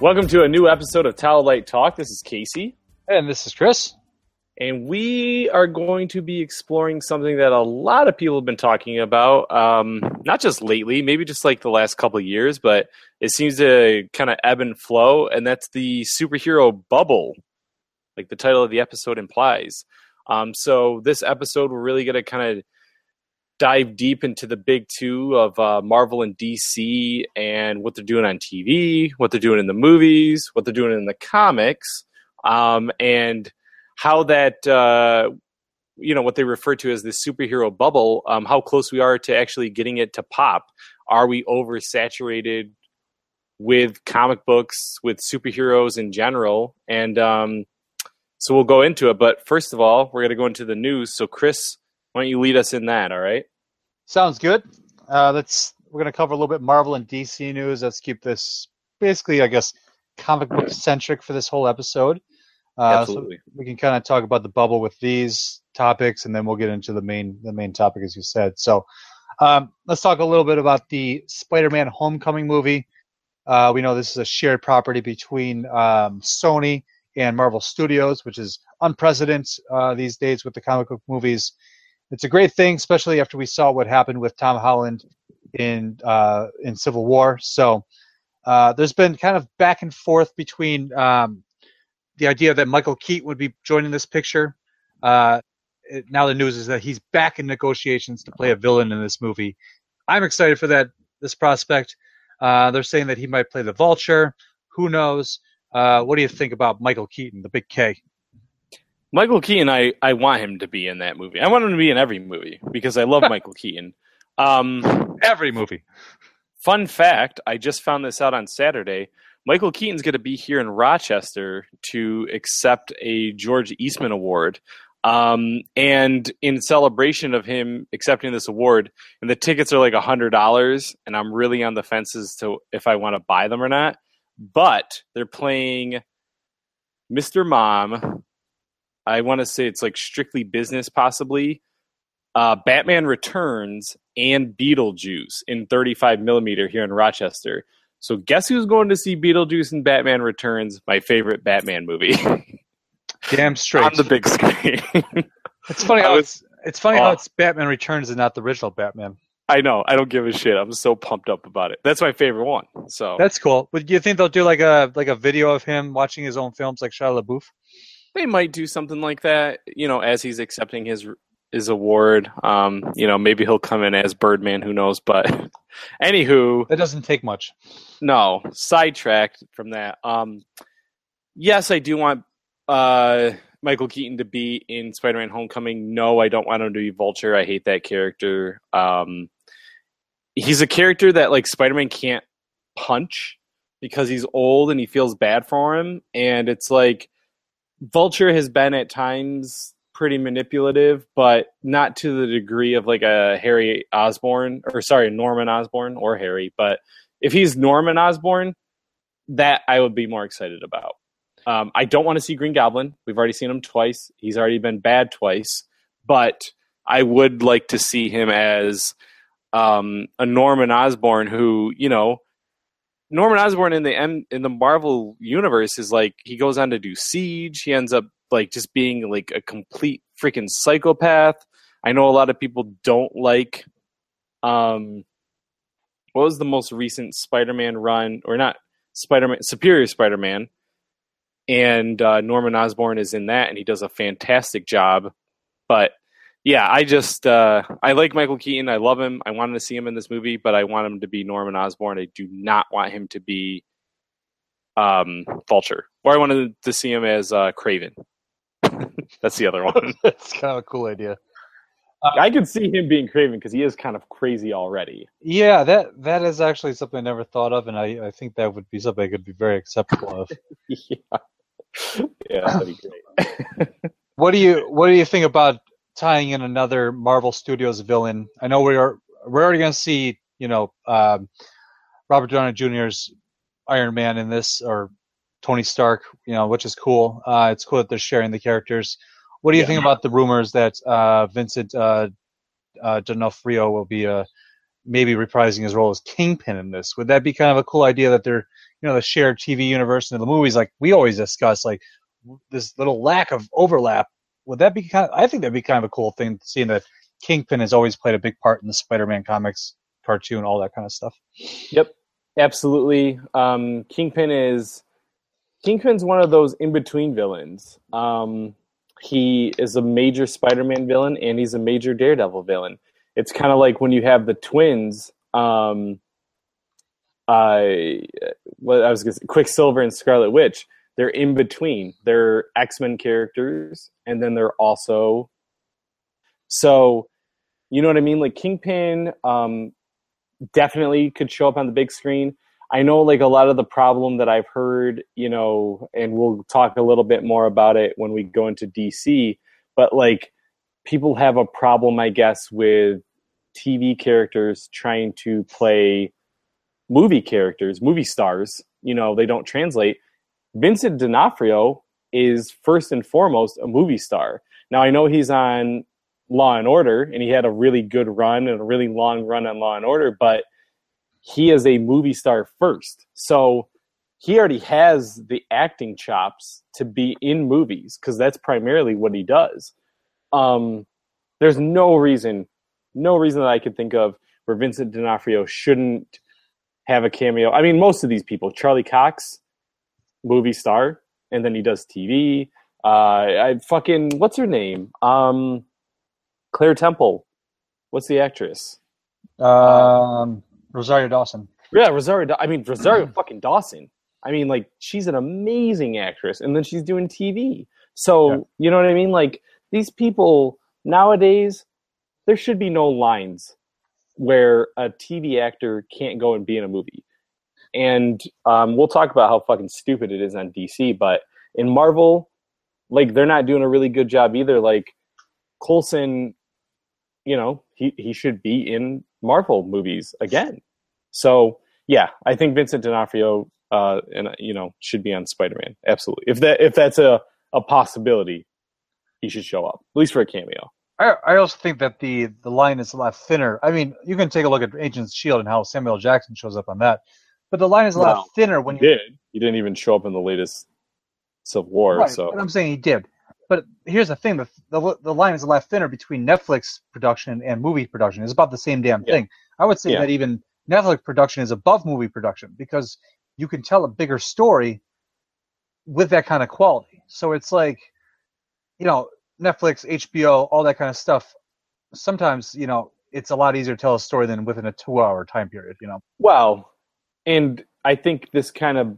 Welcome to a new episode of Tower Light Talk. This is Casey, And this is Chris. and we are going to be exploring something that a lot of people have been talking about. Um, not just lately, maybe just like the last couple of years, but it seems to kind of ebb and flow, and that's the superhero bubble, like the title of the episode implies. Um, so this episode, we're really going to kind of dive deep into the big two of uh, Marvel and DC and what they're doing on TV, what they're doing in the movies, what they're doing in the comics, um, and how that uh, you know what they refer to as the superhero bubble. Um, how close we are to actually getting it to pop. Are we oversaturated with comic books, with superheroes in general? And um, so we'll go into it. But first of all, we're going to go into the news. So Chris, why don't you lead us in that? All right. Sounds good. Uh, let's we're going to cover a little bit Marvel and DC news. Let's keep this basically, I guess, comic book centric for this whole episode. Uh, so Absolutely. we can kind of talk about the bubble with these topics, and then we'll get into the main the main topic, as you said. So um, let's talk a little bit about the Spider-Man Homecoming movie. Uh, we know this is a shared property between um, Sony and Marvel Studios, which is unprecedented uh, these days with the comic book movies. It's a great thing, especially after we saw what happened with Tom Holland in uh, in Civil War. So uh, there's been kind of back and forth between um, the idea that Michael Keaton would be joining this picture. Uh, it, now the news is that he's back in negotiations to play a villain in this movie. I'm excited for that this prospect. Uh, they're saying that he might play the Vulture. Who knows? Uh, what do you think about Michael Keaton, the Big K? Michael Keaton, I, I want him to be in that movie. I want him to be in every movie because I love Michael Keaton. Um, Every movie. fun fact I just found this out on Saturday. Michael Keaton's going to be here in Rochester to accept a George Eastman Award. Um, and in celebration of him accepting this award, and the tickets are like a hundred dollars, and I'm really on the fence as to if I want to buy them or not. But they're playing Mr. Mom. I want to say it's like strictly business, possibly. Uh, Batman Returns and Beetlejuice in 35 millimeter here in Rochester. So guess who's going to see Beetlejuice and Batman Returns? My favorite Batman movie Damn straight. on the big screen. It's funny how was- it's it's funny how Oh. it's Batman Returns and not the original Batman. I know. I don't give a shit. I'm so pumped up about it. That's my favorite one. So That's cool. But do you think they'll do like a like a video of him watching his own films like Shia LaBeouf? They might do something like that. You know, as he's accepting his his award. Um, you know, maybe he'll come in as Birdman. Who knows? But anywho, That doesn't take much. no sidetracked from that um yes i do want uh michael keaton to be in spider-man homecoming no i don't want him to be vulture i hate that character um he's a character that like spider-man can't punch because he's old and he feels bad for him and it's like vulture has been at times pretty manipulative but not to the degree of like a harry osborn or sorry norman osborn or harry but if he's Norman Osborn, that I would be more excited about. Um, I don't want to see Green Goblin. We've already seen him twice. He's already been bad twice, but I would like to see him as um, a Norman Osborn who, you know, Norman Osborn in the M- in the Marvel universe is like he goes on to do Siege. He ends up like just being like a complete freaking psychopath. I know a lot of people don't like um what was the most recent Spider-Man run, or not Spider-Man, Superior Spider-Man, and uh, Norman Osborn is in that, and he does a fantastic job. But yeah, I just uh, I like Michael Keaton. I love him. I wanted to see him in this movie, but I want him to be Norman Osborn. I do not want him to be um, Vulture, or I wanted to see him as uh, Kraven. That's the other one. That's kind of a cool idea. I could see him being Kraven because he is kind of crazy already. Yeah, that that is actually something I never thought of, and I, I think that would be something I could be very acceptable of. yeah, yeah, that'd be great. what do you what do you think about tying in another Marvel Studios villain? I know we are we're already going to see you know um, Robert Downey Jr.'s Iron Man in this, or Tony Stark, you know, which is cool. Uh, it's cool that they're sharing the characters. What do you Yeah. think about the rumors that uh, Vincent uh, uh, D'Onofrio will be uh, maybe reprising his role as Kingpin in this. Would that be kind of a cool idea that they're, you know, the shared TV universe and the movies like we always discuss, like this little lack of overlap? Would that be kind of? I think that'd be kind of a cool thing, seeing that Kingpin has always played a big part in the Spider-Man comics, cartoon, all that kind of stuff. Yep, absolutely. Um, Kingpin is Kingpin's one of those in-between villains. Um, he is a major Spider-Man villain and he's a major Daredevil villain. It's kind of like when you have the twins. Um, I what I was gonna say, Quicksilver and Scarlet Witch. They're in between. They're X Men characters, and then they're also so you know what I mean. Like Kingpin, um, definitely could show up on the big screen. I know like a lot of the problem that I've heard, you know, and we'll talk a little bit more about it when we go into DC, but like people have a problem, I guess, with TV characters trying to play movie characters, movie stars. You know, they don't translate. Vincent D'Onofrio is first and foremost a movie star. Now I know he's on Law and Order and he had a really good run and a really long run on Law and Order, but he is a movie star first. So he already has the acting chops to be in movies because that's primarily what he does. Um, there's no reason, no reason that I could think of where Vincent D'Onofrio shouldn't have a cameo. I mean, most of these people, Charlie Cox, movie star, and then he does TV. Uh, I fucking what's her name? Um, Claire Temple. What's the actress? Um, Rosario Dawson. Yeah, Rosario. I mean, Rosario fucking Dawson. I mean, like she's an amazing actress, and then she's doing TV. So Yeah. you know what I mean? Like these people nowadays, there should be no lines where a TV actor can't go and be in a movie. And um, we'll talk about how fucking stupid it is on DC, but in Marvel, like they're not doing a really good job either. Like Coulson, you know, he he should be in Marvel movies again. So yeah, I think Vincent D'Onofrio, uh, and you know, should be on Spider Man. Absolutely, if that if that's a a possibility, he should show up at least for a cameo. I, I also think that the the line is a lot thinner. I mean, you can take a look at Agents Shield and how Samuel Jackson shows up on that, but the line is a lot thinner when He you. did. He didn't even show up in the latest Civil War. Right, so but I'm saying he did. But here's the thing: the, the the line is a lot thinner between Netflix production and movie production. It's about the same damn Yeah. thing. I would say Yeah. that even Netflix production is above movie production because you can tell a bigger story with that kind of quality. So it's like, you know, Netflix, HBO, all that kind of stuff. Sometimes, you know, it's a lot easier to tell a story than within a two-hour time period. You know. Wow. And I think this kind of,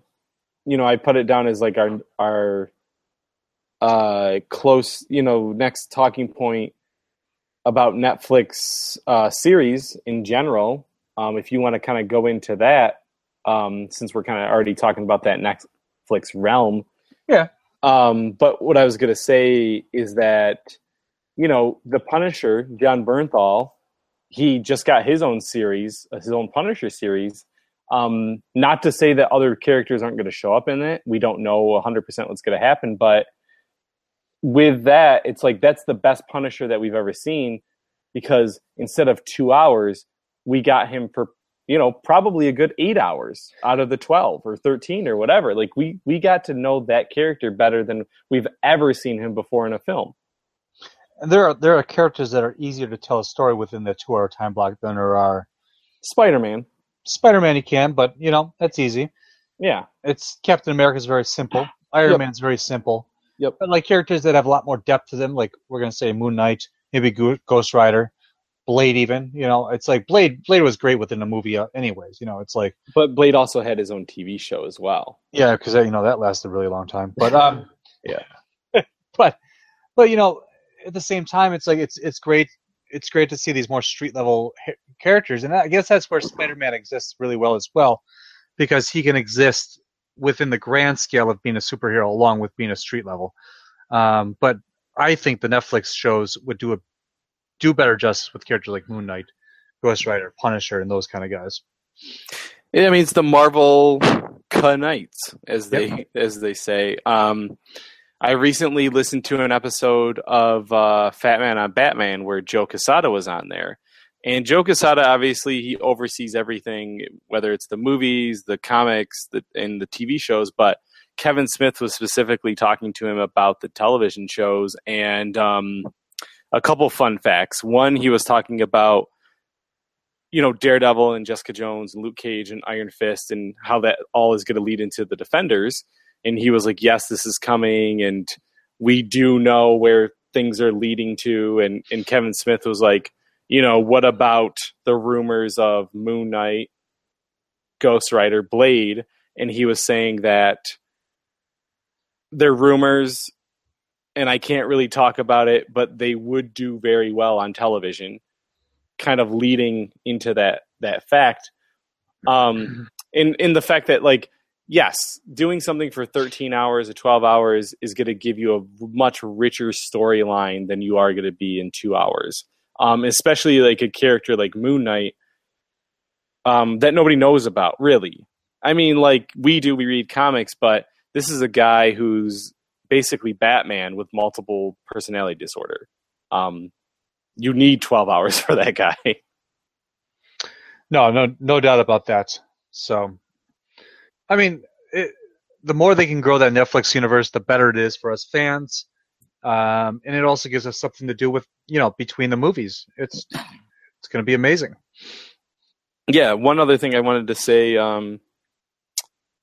you know, I put it down as like our our uh close, you know, next talking point about Netflix uh series in general. Um if you want to kind of go into that um since we're kind of already talking about that Netflix realm. Yeah. Um but what I was going to say is that you know, the Punisher, Jon Bernthal, he just got his own series, his own Punisher series. Um, not to say that other characters aren't going to show up in it. We don't know 100% what's going to happen, but with that, it's like that's the best Punisher that we've ever seen because instead of two hours, we got him for you know probably a good eight hours out of the 12 or 13 or whatever. Like we we got to know that character better than we've ever seen him before in a film. And there are there are characters that are easier to tell a story within the two-hour time block than there are spider-man Spider-Man. You can, but you know that's easy. yeah It's Captain America's very simple. Iron Yep. Man's very simple. Yep. But like characters that have a lot more depth to them, like we're gonna say Moon Knight, maybe Ghost Rider, Blade. Even you know, it's like Blade. Blade was great within the movie, uh, anyways. You know, it's like but blade also had his own tv show as well yeah, because you know that lasted a really long time. But um, Yeah. but but you know, at the same time, it's like it's it's great. It's great to see these more street level ha- characters, and I guess that's where Spider-Man exists really well as well, because he can exist within the grand scale of being a superhero along with being a street level. Um, but I think the Netflix shows would do a do better justice with characters like Moon Knight, Ghost Rider, Punisher, and those kind of guys. Yeah, I mean it's the Marvel Knights, as they as they say. Um, I recently listened to an episode of uh, Fat Man on Batman where Joe Quesada was on there. And Joe Quesada, obviously, he oversees everything, whether it's the movies, the comics, the, and the TV shows. But Kevin Smith was specifically talking to him about the television shows and um, a couple fun facts. One, he was talking about you know Daredevil and Jessica Jones and Luke Cage and Iron Fist and how that all is going to lead into the Defenders. And he was like, "Yes, this is coming, and we do know where things are leading to." And and Kevin Smith was like, "You know, what about the rumors of Moon Knight, Ghost Rider, Blade?" And he was saying that they're rumors, and I can't really talk about it, but they would do very well on television kind of leading into that that fact um in in the fact that like yes doing something for 13 hours or 12 hours is going to give you a much richer storyline than you are going to be in two hours um especially like a character like moon knight um that nobody knows about really i mean like we do we read comics but this is a guy who's basically batman with multiple personality disorder um you need 12 hours for that guy. No, no, no doubt about that. So, I mean, it, the more they can grow that Netflix universe, the better it is for us fans. Um, and it also gives us something to do with, you know, between the movies. It's it's going to be amazing. Yeah, one other thing I wanted to say um,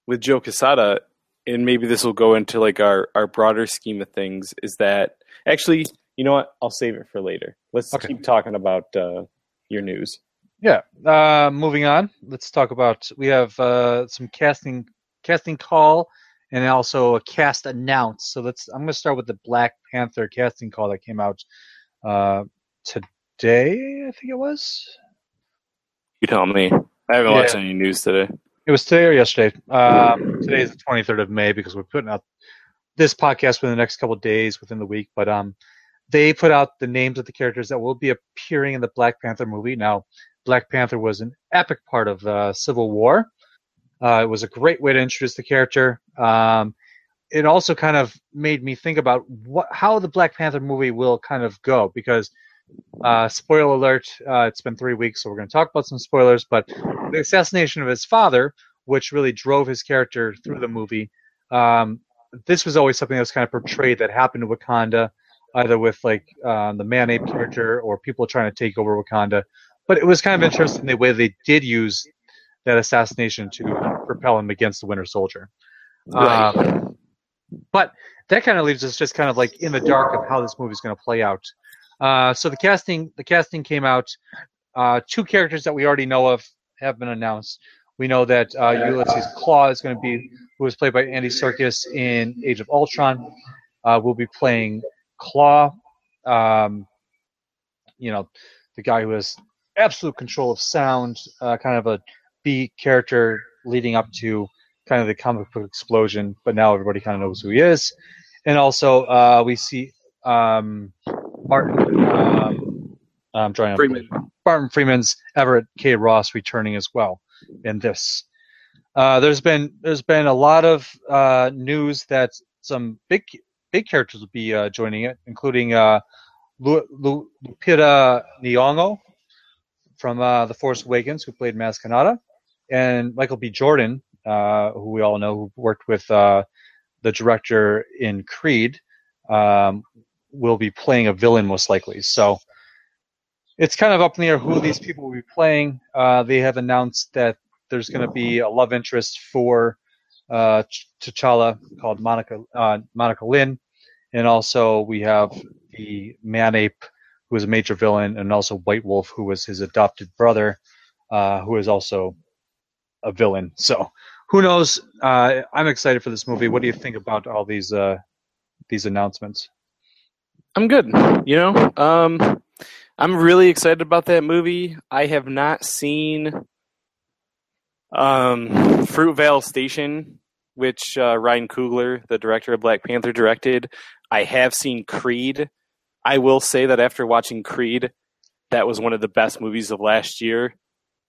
with Joe Quesada, and maybe this will go into like our our broader scheme of things, is that actually you know what? I'll save it for later. Let's okay. keep talking about uh, your news. Yeah. Uh, moving on. Let's talk about. We have uh, some casting casting call and also a cast announce. So let's. I'm going to start with the Black Panther casting call that came out uh, today. I think it was. You tell me. I haven't yeah. watched any news today. It was today or yesterday. Um, today is the 23rd of May because we're putting out this podcast within the next couple days within the week. But um, they put out the names of the characters that will be appearing in the Black Panther movie. Now, Black Panther was an epic part of uh, Civil War. Uh, it was a great way to introduce the character. Um, it also kind of made me think about what, how the Black Panther movie will kind of go because, uh, spoiler alert, uh, it's been three weeks, so we're going to talk about some spoilers. But the assassination of his father, which really drove his character through the movie, um, this was always something that was kind of portrayed that happened to Wakanda either with like uh, the man ape character or people trying to take over Wakanda. But it was kind of interesting the way they did use that assassination to propel him against the Winter Soldier. Right. Um, but that kind of leaves us just kind of like in the dark of how this movie is going to play out. Uh, so the casting, the casting came out. Uh, two characters that we already know of have been announced. We know that uh, Ulysses Klaue is going to be, who was played by Andy Serkis in Age of Ultron, uh, will be playing Claw. um, you know, the guy who has absolute control of sound, uh, kind of a B character leading up to kind of the comic book explosion, but now everybody kind of knows who he is. And also, uh, we see um, Martin. Um, I'm Freeman. Martin Freeman's Everett K. Ross returning as well in this. Uh, there's been there's been a lot of uh, news that some big big characters will be uh, joining it, including uh, Lu- Lu- Lupita Nyong'o from uh, The Force Awakens, who played Maz Kanata, and Michael B. Jordan, uh, who we all know, who worked with uh, the director in Creed, um, will be playing a villain most likely. So it's kind of up in the air who these people will be playing. Uh, they have announced that there's going to be a love interest for uh, T'Challa called Monica uh, Monica Lynne, and also we have the Man Ape, who is a major villain, and also White Wolf, who was his adopted brother, uh, who is also a villain. So who knows? Uh, I'm excited for this movie. What do you think about all these uh, these announcements? I'm good. You know, um, I'm really excited about that movie. I have not seen um, Fruitvale Station, which uh, Ryan Coogler, the director of Black Panther, directed. I have seen Creed. I will say that after watching Creed, that was one of the best movies of last year.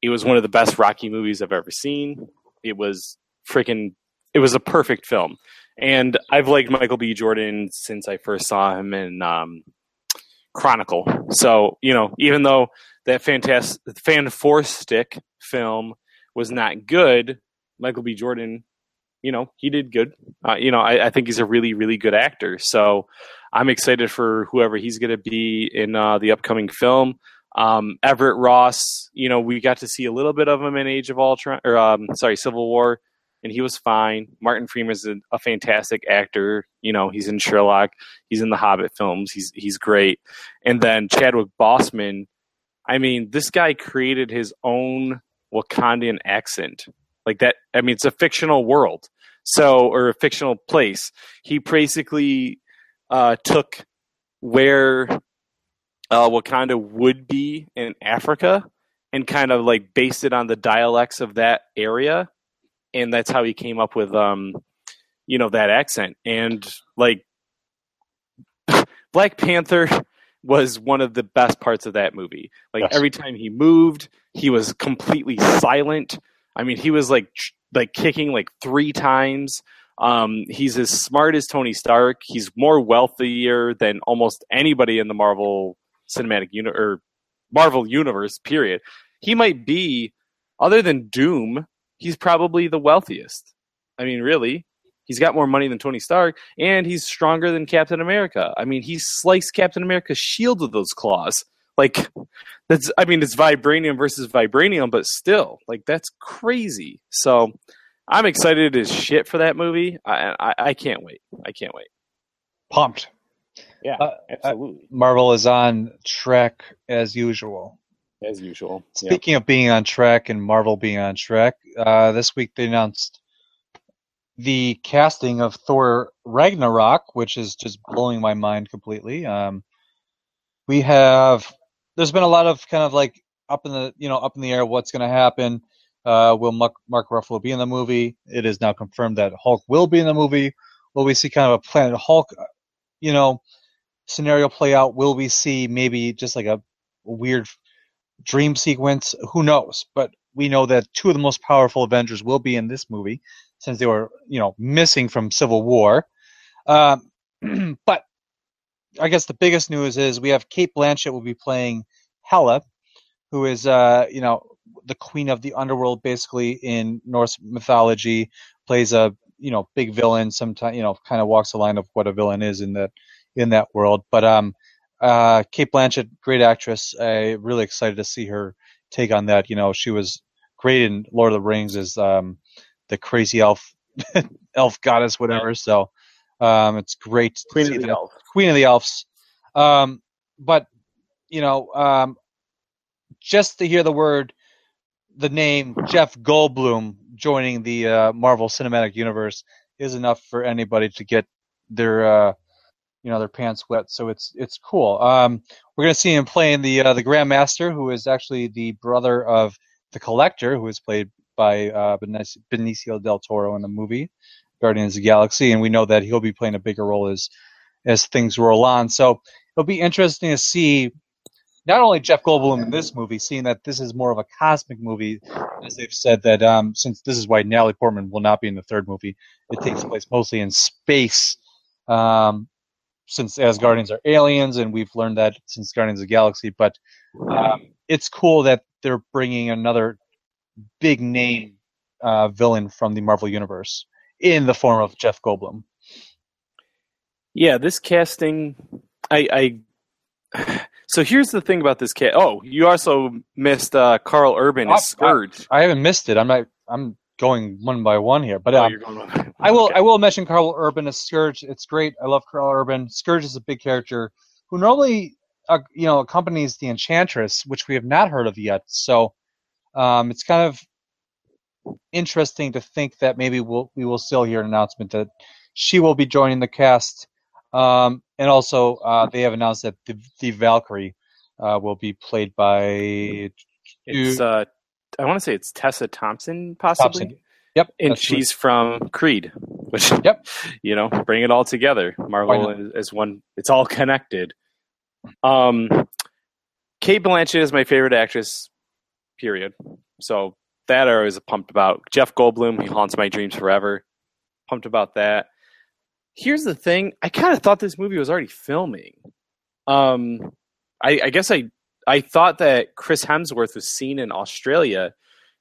It was one of the best Rocky movies I've ever seen. It was freaking. It was a perfect film, and I've liked Michael B. Jordan since I first saw him in um, Chronicle. So you know, even though that fantastic fan stick film was not good, Michael B. Jordan, you know, he did good. Uh, you know, I, I, think he's a really, really good actor. So I'm excited for whoever he's going to be in uh, the upcoming film. Um, Everett Ross, you know, we got to see a little bit of him in Age of Ultron, or um, sorry, Civil War, and he was fine. Martin Freeman's a, a fantastic actor. You know, he's in Sherlock, he's in the Hobbit films, he's he's great. And then Chadwick Boseman, I mean, this guy created his own Wakandan accent. Like that, I mean, it's a fictional world, so or a fictional place. He basically uh, took where uh, Wakanda would be in Africa and kind of like based it on the dialects of that area, and that's how he came up with um, you know, that accent. And like Black Panther was one of the best parts of that movie. Like yes. every time he moved, he was completely silent. I mean, he was like like kicking like three times. Um, he's as smart as Tony Stark. He's more wealthier than almost anybody in the Marvel cinematic uni- or Marvel universe. Period. He might be, other than Doom, he's probably the wealthiest. I mean, really, he's got more money than Tony Stark, and he's stronger than Captain America. I mean, he sliced Captain America's shield with those claws. Like, that's I mean, it's vibranium versus vibranium, but still, like, that's crazy. So, I'm excited as shit for that movie. I I, I can't wait. I can't wait. Pumped. Yeah, uh, absolutely. Uh, Marvel is on track as usual. As usual. Speaking of being on track and Marvel being on track, uh, this week they announced the casting of Thor Ragnarok, which is just blowing my mind completely. Um, we have there's been a lot of kind of like up in the you know up in the air what's going to happen. Uh, will Mark, Ruffalo be in the movie? It is now confirmed that Hulk will be in the movie. Will we see kind of a Planet Hulk, you know, scenario play out? Will we see maybe just like a weird dream sequence? Who knows? But we know that two of the most powerful Avengers will be in this movie since they were, you know, missing from Civil War. Um, but I guess the biggest news is we have Cate Blanchett will be playing Hela, who is, uh, you know, the queen of the underworld, basically in Norse mythology, plays a you know big villain. Sometimes you know kind of walks the line of what a villain is in that in that world. But um, uh, Cate Blanchett, great actress. I really excited to see her take on that. You know, she was great in Lord of the Rings as um, the crazy elf, elf goddess, whatever. So um, it's great. Queen of the Elves. Queen of the Elves. Um, but you know, um, just to hear the word, the name Jeff Goldblum joining the uh, Marvel Cinematic Universe is enough for anybody to get their, uh, you know, their pants wet. So it's it's cool. Um, we're gonna see him playing the uh, the Grandmaster, who is actually the brother of the Collector, who is played by uh, Benicio del Toro in the movie Guardians of the Galaxy, and we know that he'll be playing a bigger role as as things roll on. So it'll be interesting to see not only Jeff Goldblum in this movie, seeing that this is more of a cosmic movie, as they've said that um, since this is why Natalie Portman will not be in the third movie, it takes place mostly in space. Um, since as Guardians are aliens, and we've learned that since Guardians of the Galaxy, but um, it's cool that they're bringing another big name uh, villain from the Marvel Universe in the form of Jeff Goldblum. Yeah, this casting, I, I so here's the thing about this cat. Oh, you also missed uh, Karl Urban as Scourge. I, I, haven't missed it. I'm not. I'm going one by one here, but oh, um, I will. I will mention Karl Urban as Scourge. It's great. I love Karl Urban. Scourge is a big character who normally, uh, you know, accompanies the Enchantress, which we have not heard of yet. So um, it's kind of interesting to think that maybe we'll, we will still hear an announcement that she will be joining the cast. Um, and also, uh, they have announced that the, the Valkyrie uh, will be played by. It's uh, I want to say it's Tessa Thompson, possibly. Thompson. Yep, and she's from Creed, which yep, you know, bring it all together. Marvel is, is one; it's all connected. Um, Cate Blanchett is my favorite actress period. So that I was pumped about. Jeff Goldblum, he haunts my dreams forever. Pumped about that. Here's the thing: I kind of thought this movie was already filming. Um, I, I guess I I thought that Chris Hemsworth was seen in Australia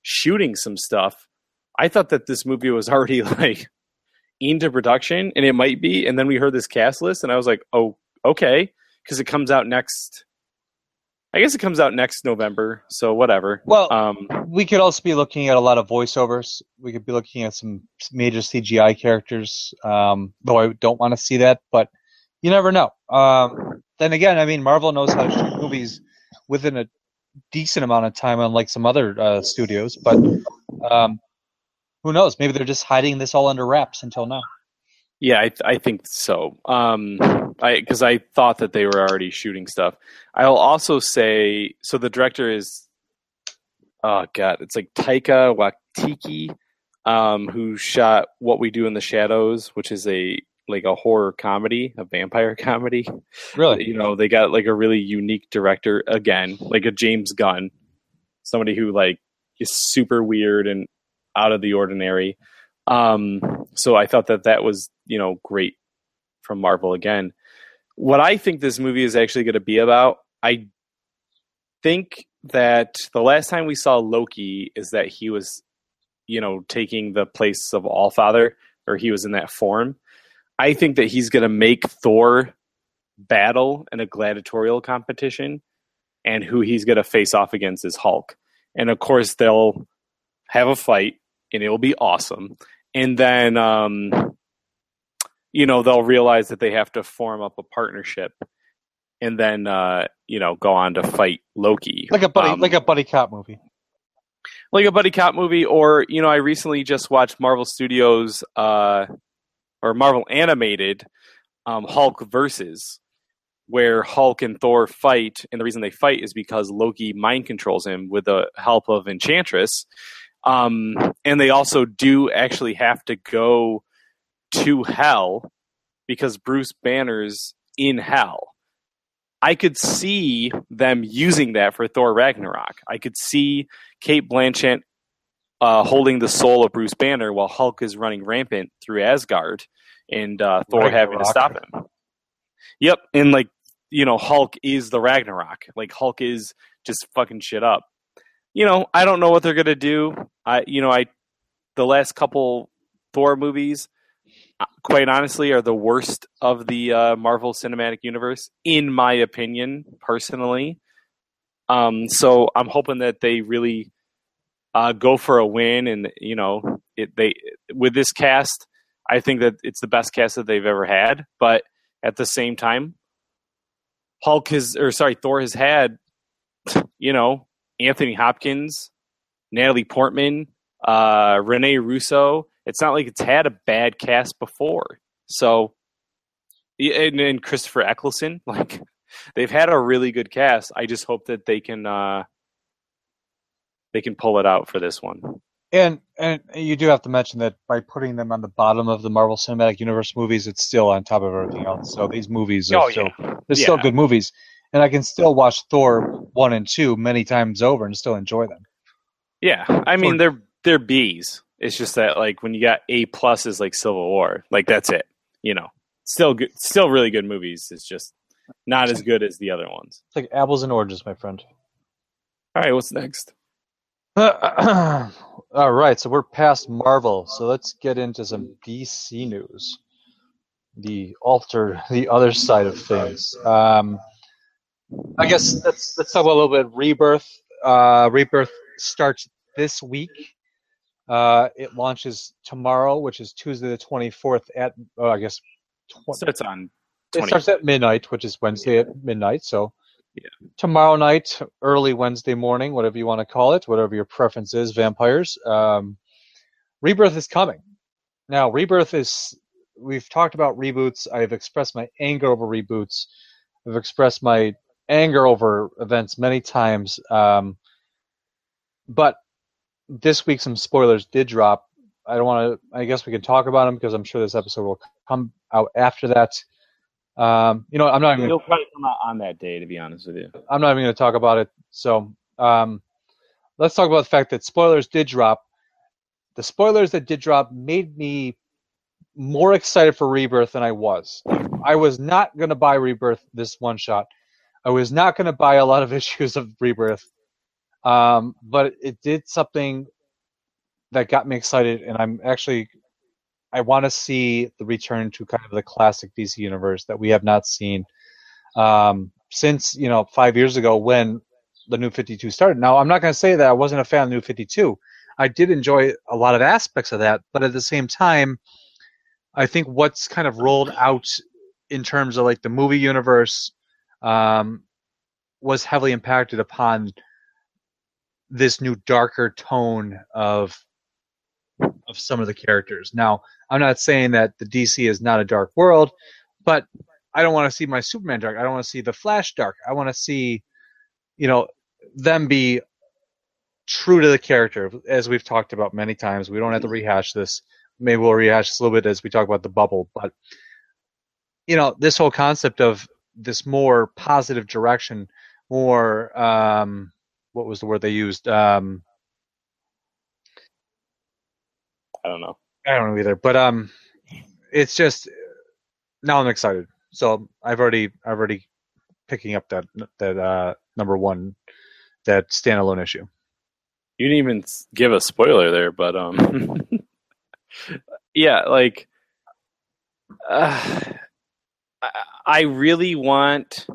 shooting some stuff. I thought that this movie was already like into production, and it might be. And then we heard this cast list, and I was like, oh, okay, because it comes out next. I guess it comes out next November, so whatever. Well, Um, we could also be looking at a lot of voiceovers. We could be looking at some major CGI characters, um, though I don't want to see that, but you never know. Um, then again, I mean, Marvel knows how to shoot movies within a decent amount of time, unlike some other uh, studios. But um, who knows? Maybe they're just hiding this all under wraps until now. Yeah, I, I think so. Um, because I thought that they were already shooting stuff. I'll also say so. The director is, oh god, it's like Taika Waititi, um, who shot What We Do in the Shadows, which is a like a horror comedy, a vampire comedy. Really? You know, they got like a really unique director again, like a James Gunn, somebody who like is super weird and out of the ordinary. Um, so I thought that that was you know great from Marvel again. What I think this movie is actually going to be about, I think that the last time we saw Loki is that he was, you know, taking the place of All Father, or he was in that form. I think that he's going to make Thor battle in a gladiatorial competition, and who he's going to face off against is Hulk. And of course, they'll have a fight, and it'll be awesome. And then, um, you know, they'll realize that they have to form up a partnership, and then, uh, you know, go on to fight Loki, Like a buddy, Um, like a buddy cop movie. like a buddy cop movie or you know i recently just watched marvel studios uh or marvel animated um hulk versus where hulk and thor fight and the reason they fight is because loki mind controls him with the help of enchantress um and they also do actually have to go to hell because bruce banner's in hell I could see them using that for Thor Ragnarok. I could see Cate Blanchett uh, holding the soul of Bruce Banner while Hulk is running rampant through Asgard and uh, Thor having to stop him. Yep, and like you know, Hulk is the Ragnarok. Like Hulk is just fucking shit up. You know, I don't know what they're gonna do. I, you know, I the last couple Thor movies, quite honestly, are the worst of the uh, Marvel Cinematic Universe, in my opinion, personally. Um, so I'm hoping that they really uh, go for a win, and you know, it, they with this cast, I think that it's the best cast that they've ever had. But at the same time, Hulk has, or sorry, Thor has had, you know, Anthony Hopkins, Natalie Portman, uh, Rene Russo. It's not like it's had a bad cast before. So, and, and Christopher Eccleston, like they've had a really good cast. I just hope that they can uh, they can pull it out for this one. And and you do have to mention that by putting them on the bottom of the Marvel Cinematic Universe movies, it's still on top of everything else. So these movies are Oh, still yeah. they're still Yeah. good movies, and I can still watch Thor one and two many times over and still enjoy them. Yeah, I mean they're they're B's. It's just that like when you got A pluses like Civil War, like that's it. You know, still good, still really good movies. It's just not as good as the other ones. It's like apples and oranges, my friend. All right, what's next? All right, so we're past Marvel, so let's get into some DC news. The alter, the other side of things. Um, I guess let's let's talk about a little bit. Rebirth. Uh, Rebirth starts this week. Uh, it launches tomorrow, which is Tuesday the twenty fourth at oh, I guess tw- Starts on it starts at midnight, which is Wednesday at midnight. So Yeah. tomorrow night, early Wednesday morning, whatever you want to call it, whatever your preference is, vampires. Um, Rebirth is coming. Now, Rebirth is. We've talked about reboots. I've expressed my anger over reboots. I've expressed my anger over events many times. Um, but this week, some spoilers did drop. I don't want to. I guess we can talk about them because I'm sure this episode will come out after that. Um, you know, I'm not even. It'll probably come out on that day, to be honest with you. I'm not even going to talk about it. So um, let's talk about the fact that spoilers did drop. The spoilers that did drop made me more excited for Rebirth than I was. I was not going to buy Rebirth this one shot. I was not going to buy a lot of issues of Rebirth, um, but it did something that got me excited, and I'm actually I want to see the return to kind of the classic DC universe that we have not seen um, since you know five years ago when the New Fifty Two started. Now I'm not going to say that I wasn't a fan of New Fifty Two. I did enjoy a lot of aspects of that, but at the same time, I think what's kind of rolled out in terms of like the movie universe um, was heavily impacted upon this new darker tone of of some of the characters. Now, I'm not saying that the DC is not a dark world, but I don't want to see my Superman dark. I don't want to see the Flash dark. I want to see, you know, them be true to the character, as we've talked about many times. We don't have to rehash this. Maybe we'll rehash this a little bit as we talk about the bubble, but you know, this whole concept of this more positive direction, more um, what was the word they used? Um, I don't know. I don't know either, but um, it's just now I'm excited. So I've already I've already picking up that that uh, number one that standalone issue. You didn't even give a spoiler there, but um, yeah, like uh, I really want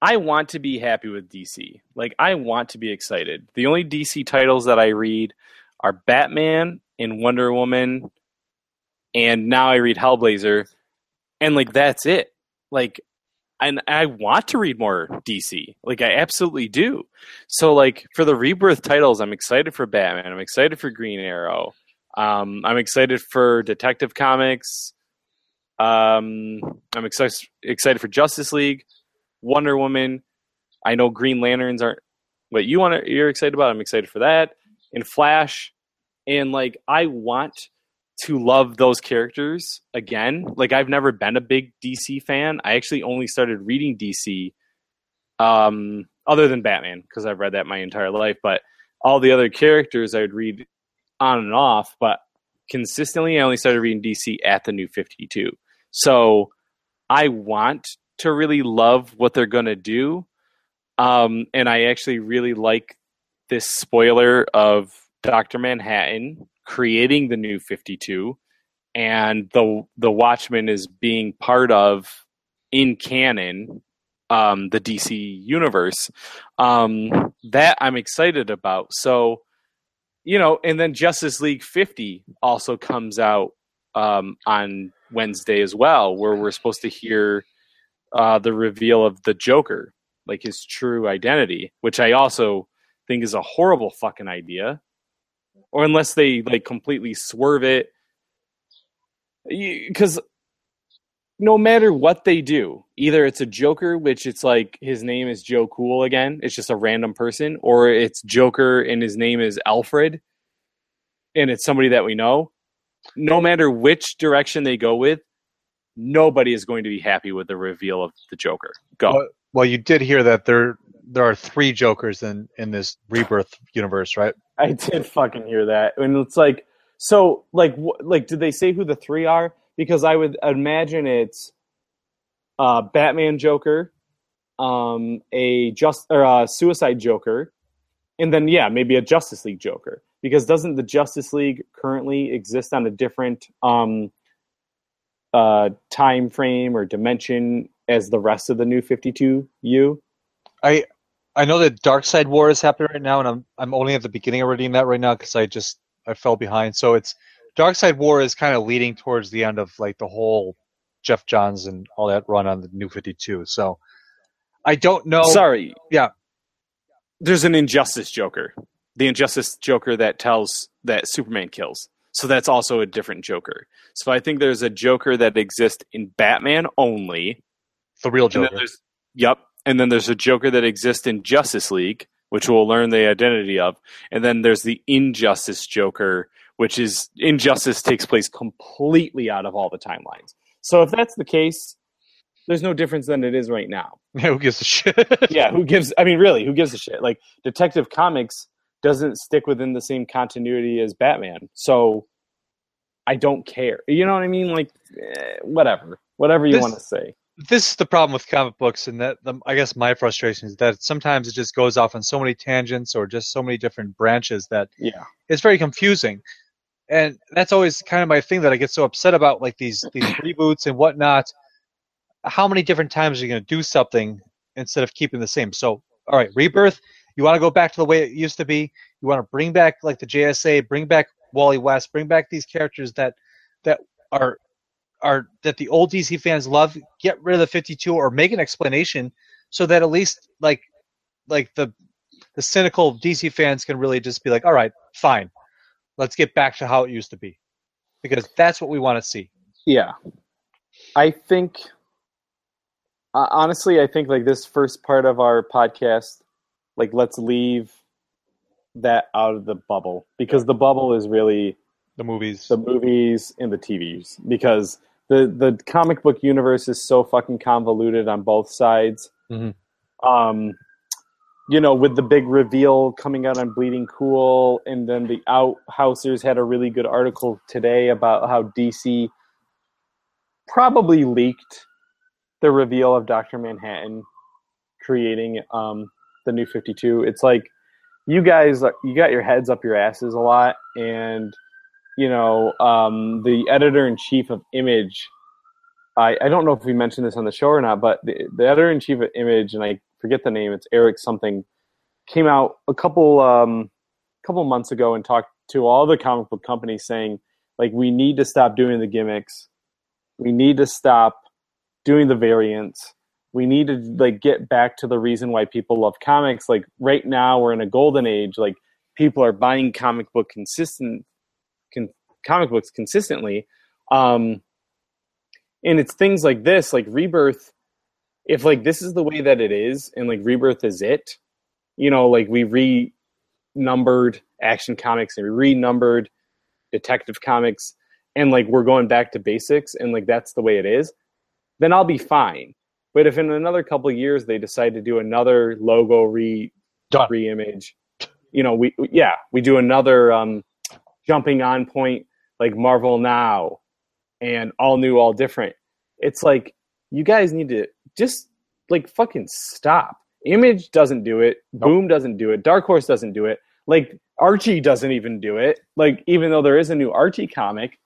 I want to be happy with DC. Like I want to be excited. The only DC titles that I read are Batman and Wonder Woman and now I read Hellblazer and like that's it. Like and I want to read more DC. Like I absolutely do. So like for the rebirth titles, I'm excited for Batman. I'm excited for Green Arrow. Um, I'm excited for Detective Comics. Um, I'm excited excited for Justice League, Wonder Woman. I know Green Lanterns aren't what you want. To, you're excited about. I'm excited for that. And Flash, and like I want to love those characters again. Like I've never been a big DC fan. I actually only started reading DC, um, other than Batman because I've read that my entire life. But all the other characters I would read on and off. But consistently, I only started reading DC at the New Fifty Two. So I want to really love what they're going to do. Um, and I actually really like this spoiler of Dr. Manhattan creating the new 52 and the the Watchmen is being part of in canon um, the DC universe. Um, that I'm excited about. So, you know, and then Justice League 50 also comes out um, on Wednesday as well, where we're supposed to hear uh, the reveal of the Joker, like his true identity, which I also think is a horrible fucking idea. Or unless they like completely swerve it, because no matter what they do, either it's a Joker, which it's like his name is Joe Cool again, it's just a random person, or it's Joker and his name is Alfred, and it's somebody that we know no matter which direction they go with, nobody is going to be happy with the reveal of the Joker. Go. Well, well, you did hear that there there are three Jokers in in this rebirth universe, right? I did fucking hear that, and it's like so, like, wh- like, did they say who the three are? Because I would imagine it's uh, Batman Joker, um, a just or a Suicide Joker, and then yeah, maybe a Justice League Joker because doesn't the Justice League currently exist on a different um, uh, time frame or dimension as the rest of the new 52U? I I know that Darkseid War is happening right now, and I'm I'm only at the beginning of reading that right now because I just I fell behind. So it's Darkseid War is kind of leading towards the end of like the whole Geoff Johns and all that run on the New 52. So I don't know. Sorry, Yeah. there's an Injustice Joker, the Injustice Joker that tells that Superman kills. So that's also a different Joker. So I think there's a Joker that exists in Batman only. The real And then Joker. there's yep, and then there's a Joker that exists in Justice League, which we'll learn the identity of, and then there's the Injustice Joker, which is Injustice takes place completely out of all the timelines. So if that's the case, there's no difference than it is right now. Yeah, Who gives a shit? yeah, who gives? I mean, really, who gives a shit? Like Detective Comics doesn't stick within the same continuity as Batman, so I don't care. You know what I mean? Like, eh, whatever, whatever you This- want to say. this is the problem with comic books, and that the, I guess my frustration is that sometimes it just goes off on so many tangents or just so many different branches that Yeah. it's very confusing. And that's always kind of my thing that I get so upset about, like these these reboots and whatnot. How many different times are you going to do something instead of keeping the same? So, all right, rebirth. You want to go back to the way it used to be. You want to bring back like the JSA, bring back Wally West, bring back these characters that that are are that the old DC fans love. Get rid of the 52 or make an explanation so that at least like like the the cynical DC fans can really just be like, all right, fine, let's get back to how it used to be, because that's what we want to see. Yeah. I think uh, honestly, I think like this first part of our podcast, like let's leave that out of the bubble because the bubble is really The movies. the movies and the TVs because the the comic book universe is so fucking convoluted on both sides. Mhm. Um, you know, with the big reveal coming out on Bleeding Cool, and then the Outhousers had a really good article today about how DC probably leaked the reveal of Doctor Manhattan creating um, the New Fifty Two. It's like you guys, you got your heads up your asses a lot, and you know, um, the editor in chief of Image. I, I don't know if we mentioned this on the show or not, but the, the editor in chief of Image, and I forget the name, it's Eric something, came out a couple um, couple months ago and talked to all the comic book companies saying, like, we need to stop doing the gimmicks, we need to stop doing the variants, we need to like get back to the reason why people love comics. Like right now, we're in a golden age. Like people are buying comic book consistent con- comic books consistently um and it's things like this like rebirth if like this is the way that it is and like rebirth is it you know like we renumbered action comics and we renumbered detective comics and like we're going back to basics and like that's the way it is then i'll be fine but if in another couple of years they decide to do another logo re Done. re-image you know we yeah we do another um jumping on point like Marvel Now and all new, all different. It's like you guys need to just like fucking stop. Image doesn't do it. Boom doesn't do it. Dark Horse doesn't do it. Like Archie doesn't even do it. Like even though there is a new Archie comic,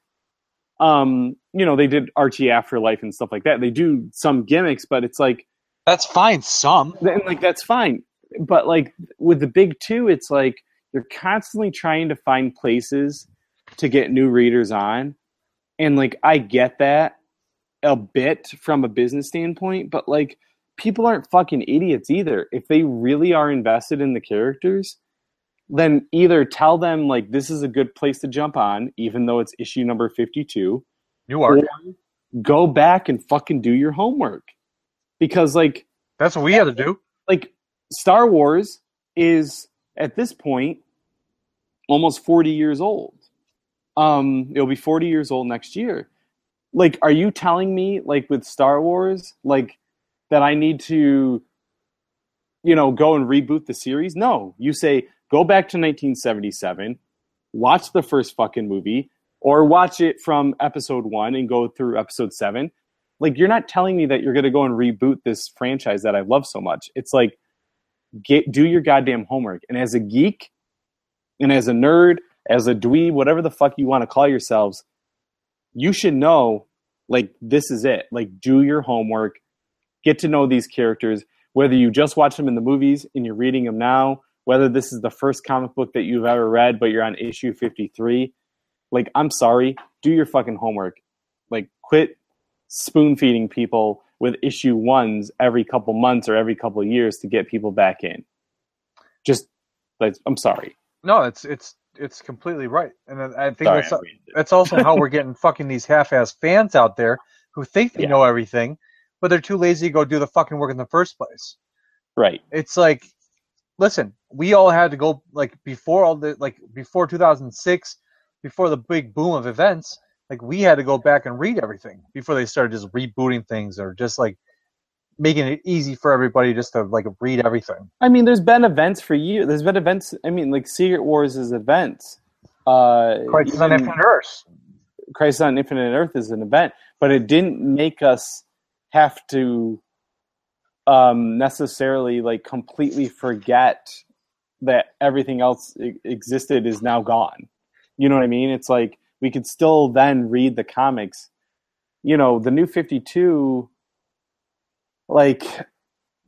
um, you know they did Archie Afterlife and stuff like that. They do some gimmicks, but it's like That's fine. Some. and like that's fine but like with the big two it's like you're constantly trying to find places to get new readers on and like i get that a bit from a business standpoint but like people aren't fucking idiots either if they really are invested in the characters then either tell them like this is a good place to jump on even though it's issue number 52 New art. or go back and fucking do your homework because like That's what we had to do. like Star Wars is at this point almost 40 years old. Um it'll be 40 years old next year. Like are you telling me like with Star Wars like that I need to you know go and reboot the series? No. You say go back to 1977, watch the first fucking movie or watch it from episode 1 and go through episode 7. Like you're not telling me that you're going to go and reboot this franchise that I love so much. It's like get do your goddamn homework. And as a geek, and as a nerd, as a dweeb, whatever the fuck you want to call yourselves, you should know like this is it. Like do your homework, get to know these characters, whether you just watch them in the movies and you're reading them now, whether this is the first comic book that you've ever read but you're on issue 53. Like I'm sorry, do your fucking homework. Like quit spoon feeding people with issue ones every couple months or every couple years to get people back in. Just like I'm sorry. No, it's it's it's completely right, and I think Sorry, that's that's also how we're getting fucking these half-ass fans out there who think they Yeah. know everything, but they're too lazy to go do the fucking work in the first place. right. It's like, listen, we all had to go like before all the like before 2006, before the big boom of events. Like we had to go back and read everything before they started just rebooting things or just like making it easy for everybody just to like read everything. I mean, there's been events for you. There's been events. I mean, like Secret Wars is events. Uh, Crisis on Infinite Earths. Crisis on Infinite Earth is an event, but it didn't make us have to um, necessarily like completely forget that everything else existed is now gone. You know what I mean? It's like we could still then read the comics. You know, the new 52 like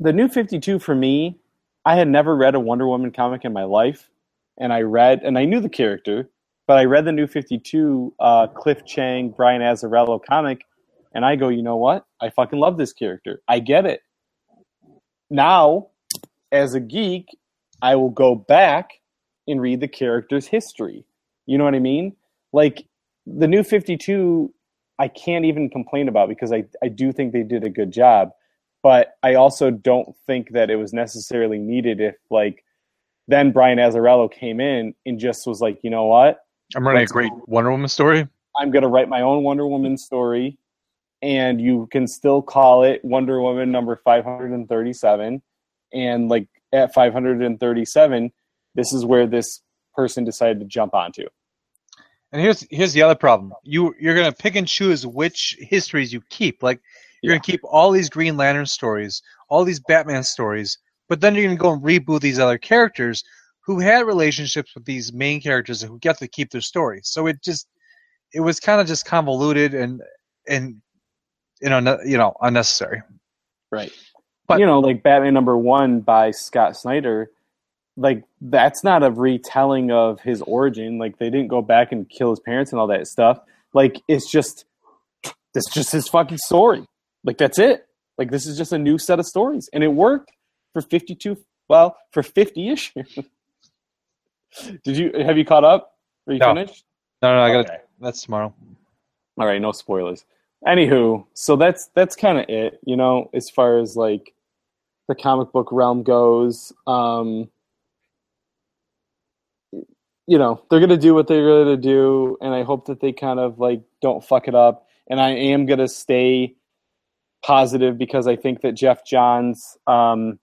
the new 52 for me, I had never read a Wonder Woman comic in my life and I read and I knew the character, but I read the new 52 uh, Cliff Chiang, Brian Azzarello comic and I go, "You know what? I fucking love this character. I get it." Now, as a geek, I will go back and read the character's history. You know what I mean? Like the new 52 I can't even complain about because I, I do think they did a good job. But I also don't think that it was necessarily needed if like then Brian Azzarello came in and just was like, you know what? I'm writing Let's a great go. Wonder Woman story. I'm gonna write my own Wonder Woman story, and you can still call it Wonder Woman number 537. And like at 537, this is where this person decided to jump onto. And here's here's the other problem. You you're gonna pick and choose which histories you keep. Like you're Yeah. gonna keep all these Green Lantern stories, all these Batman stories, but then you're gonna go and reboot these other characters who had relationships with these main characters and who get to keep their stories. So it just it was kind of just convoluted and and you know no- you know unnecessary. Right. But- you know, like Batman number one by Scott Snyder, like that's not a retelling of his origin. Like they didn't go back and kill his parents and all that stuff. Like it's just it's just his fucking story. Like that's it. Like this is just a new set of stories. And it worked for fifty two well, for fifty issues. Did you have you caught up? Are you No. finished? No, no, I got to Okay. that's tomorrow. All right, no spoilers. Anywho, so that's that's kind of it, you know, as far as like the comic book realm goes. Um, you know, they're gonna do what they're gonna do, and I hope that they kind of like don't fuck it up. And I am gonna stay positive because I think that Geoff Johns, um,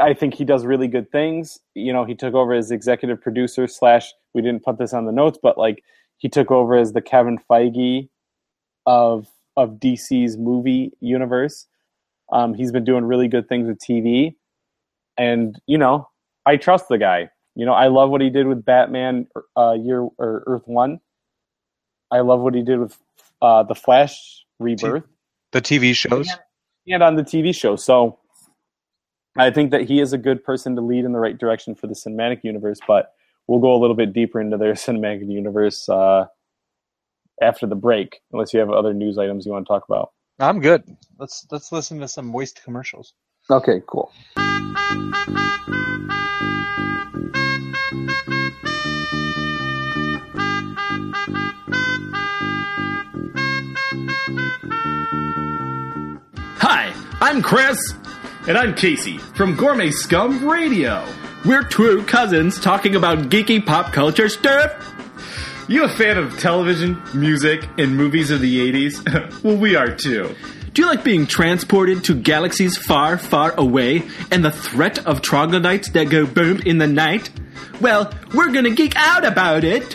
I think he does really good things. You know, he took over as executive producer slash. We didn't put this on the notes, but like he took over as the Kevin Feige of of DC's movie universe. Um, he's been doing really good things with TV, and you know, I trust the guy. You know, I love what he did with Batman uh, Year or Earth One. I love what he did with uh, the Flash Rebirth The TV shows. and on the TV show. So I think that he is a good person to lead in the right direction for the cinematic universe, but we'll go a little bit deeper into their cinematic universe uh, after the break, unless you have other news items you want to talk about. I'm good. Let's let's listen to some waste commercials. Okay, cool. Hi, I'm Chris. And I'm Casey from Gourmet Scum Radio. We're true cousins talking about geeky pop culture stuff. You a fan of television, music, and movies of the 80s? well, we are too. Do you like being transported to galaxies far, far away and the threat of troglodytes that go boom in the night? Well, we're gonna geek out about it.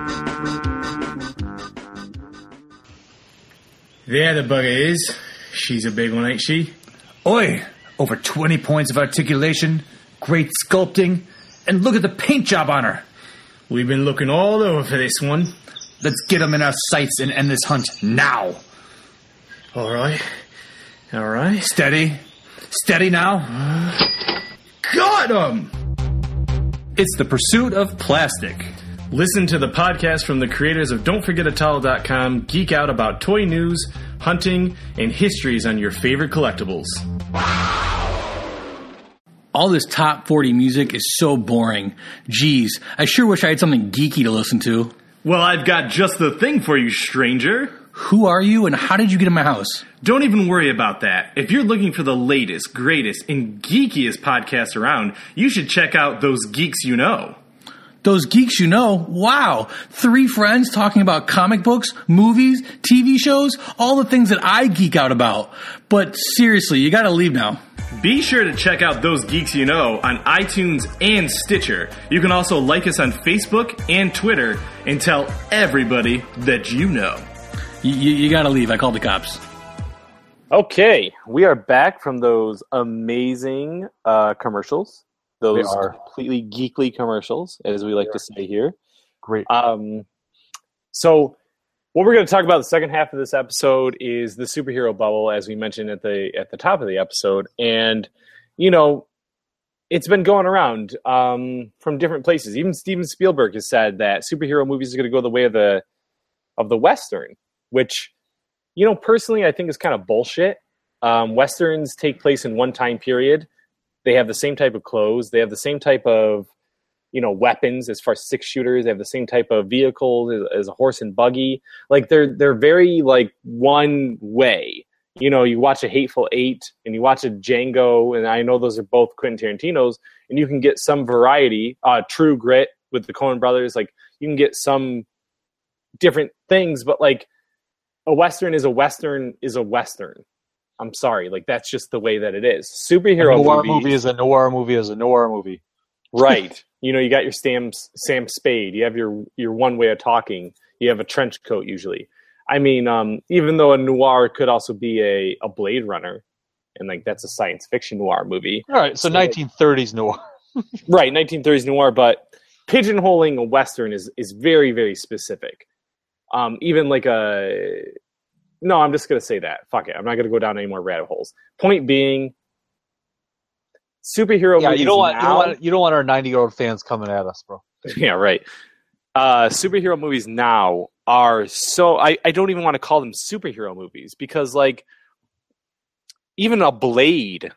There the bugger is. She's a big one, ain't she? Oi! Over 20 points of articulation, great sculpting, and look at the paint job on her. We've been looking all over for this one. Let's get them in our sights and end this hunt now. All right. All right. Steady. Steady now. Got him! It's the pursuit of plastic. Listen to the podcast from the creators of Don'tForgetATowel.com. Geek out about toy news, hunting, and histories on your favorite collectibles. All this top 40 music is so boring. Geez, I sure wish I had something geeky to listen to. Well, I've got just the thing for you, stranger. Who are you and how did you get in my house? Don't even worry about that. If you're looking for the latest, greatest, and geekiest podcast around, you should check out Those Geeks You Know. Those geeks you know, wow. Three friends talking about comic books, movies, TV shows, all the things that I geek out about. But seriously, you gotta leave now. Be sure to check out Those Geeks You Know on iTunes and Stitcher. You can also like us on Facebook and Twitter and tell everybody that you know. You, you, you gotta leave. I called the cops. Okay, we are back from those amazing uh, commercials. Those are. completely geekly commercials, as we like to say here. Great. Um, so, what we're going to talk about the second half of this episode is the superhero bubble, as we mentioned at the at the top of the episode, and you know, it's been going around um, from different places. Even Steven Spielberg has said that superhero movies are going to go the way of the of the western, which you know, personally, I think is kind of bullshit. Um, westerns take place in one time period. They have the same type of clothes. They have the same type of, you know, weapons as far as six shooters. They have the same type of vehicles as, as a horse and buggy. Like they're they're very like one way. You know, you watch a Hateful Eight and you watch a Django, and I know those are both Quentin Tarantino's, and you can get some variety. Uh, True Grit with the Coen Brothers, like you can get some different things, but like a western is a western is a western. I'm sorry, like that's just the way that it is. a Superhero noir movies, movie is a noir movie is a noir movie. right? You know, you got your Sam Sam Spade. You have your your one way of talking. You have a trench coat usually. I mean, um, even though a noir could also be a, a Blade Runner, and like that's a science fiction noir movie, All right, so So- 1930s noir. right? 1930s noir, but pigeonholing a western is is very very specific. Um, even like a no, I'm just gonna say that. Fuck it, I'm not gonna go down any more rabbit holes. Point being, superhero Yeah, movies you don't want you now, don't want you don't want our 90 year old fans coming at us, bro. yeah, right. Uh, superhero movies now are so I, I don't even want to call them superhero movies because like even a Blade,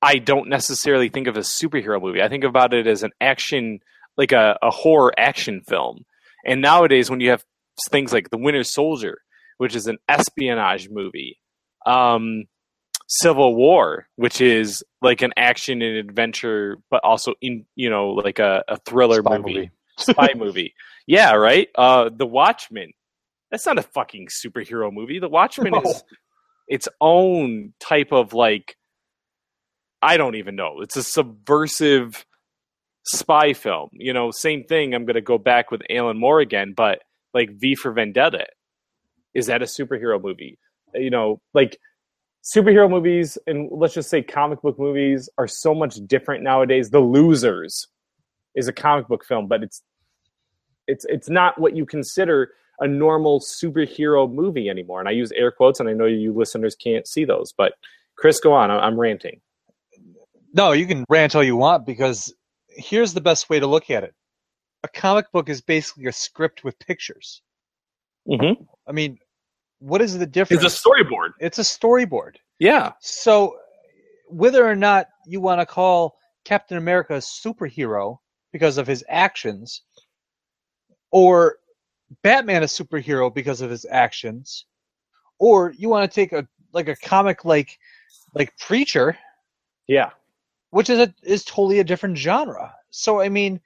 I don't necessarily think of as a superhero movie. I think about it as an action, like a, a horror action film. And nowadays, when you have things like The Winter Soldier, which is an espionage movie, um, Civil War, which is like an action and adventure, but also in you know like a, a thriller Spy movie, movie. spy movie. Yeah, right. Uh, The Watchmen. That's not a fucking superhero movie. The Watchmen No. is its own type of like I don't even know. It's a subversive spy film. You know, same thing. I'm going to go back with Alan Moore again, but like V for Vendetta. Is that a superhero movie? Uh, you know, like superhero movies and let's just say comic book movies are so much different nowadays. The Losers is a comic book film, but it's it's it's not what you consider a normal superhero movie anymore. And I use air quotes, and I know you listeners can't see those, but Chris, go on. I'm ranting. No, you can rant all you want because here's the best way to look at it. A comic book is basically a script with pictures. Mm-hmm. I mean, what is the difference? It's a storyboard. It's a storyboard. Yeah. So, whether or not you want to call Captain America a superhero because of his actions, or Batman a superhero because of his actions, or you want to take a like a comic like like Preacher, Yeah. which is a is totally a different genre. So I mean,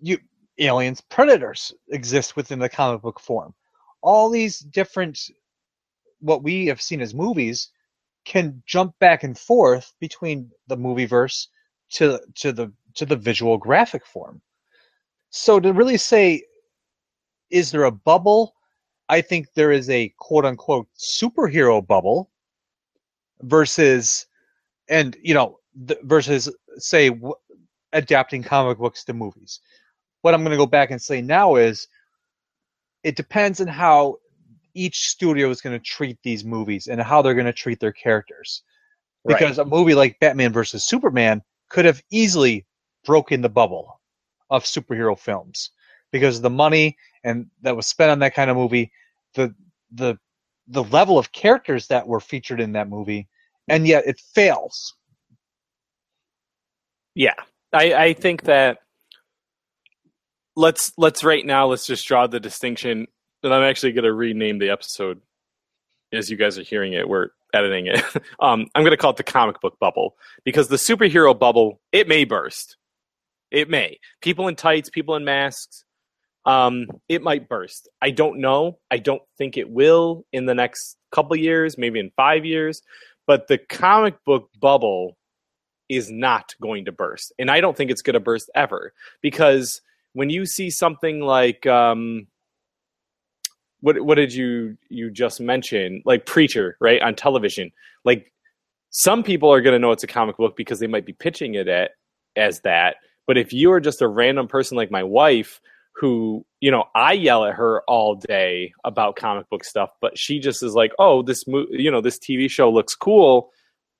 you aliens, predators exist within the comic book form. All these different what we have seen as movies can jump back and forth between the movie verse to to the to the visual graphic form. So to really say is there a bubble? I think there is a quote unquote superhero bubble versus and you know th- versus say w- adapting comic books to movies. What I'm going to go back and say now is it depends on how each studio is going to treat these movies and how they're going to treat their characters. Right. Because a movie like Batman versus Superman could have easily broken the bubble of superhero films because of the money and that was spent on that kind of movie, the the the level of characters that were featured in that movie, and yet it fails. Yeah, I, I think that let's let's right now let's just draw the distinction. And I'm actually going to rename the episode as you guys are hearing it, we're editing it. um, I'm going to call it the comic book bubble because the superhero bubble it may burst. It may. People in tights, people in masks. Um, it might burst. I don't know. I don't think it will in the next couple years, maybe in five years. But the comic book bubble is not going to burst, and I don't think it's going to burst ever because when you see something like um, what what did you you just mention? Like preacher right on television. Like some people are going to know it's a comic book because they might be pitching it at as that. But if you are just a random person like my wife who you know i yell at her all day about comic book stuff but she just is like oh this mo- you know this tv show looks cool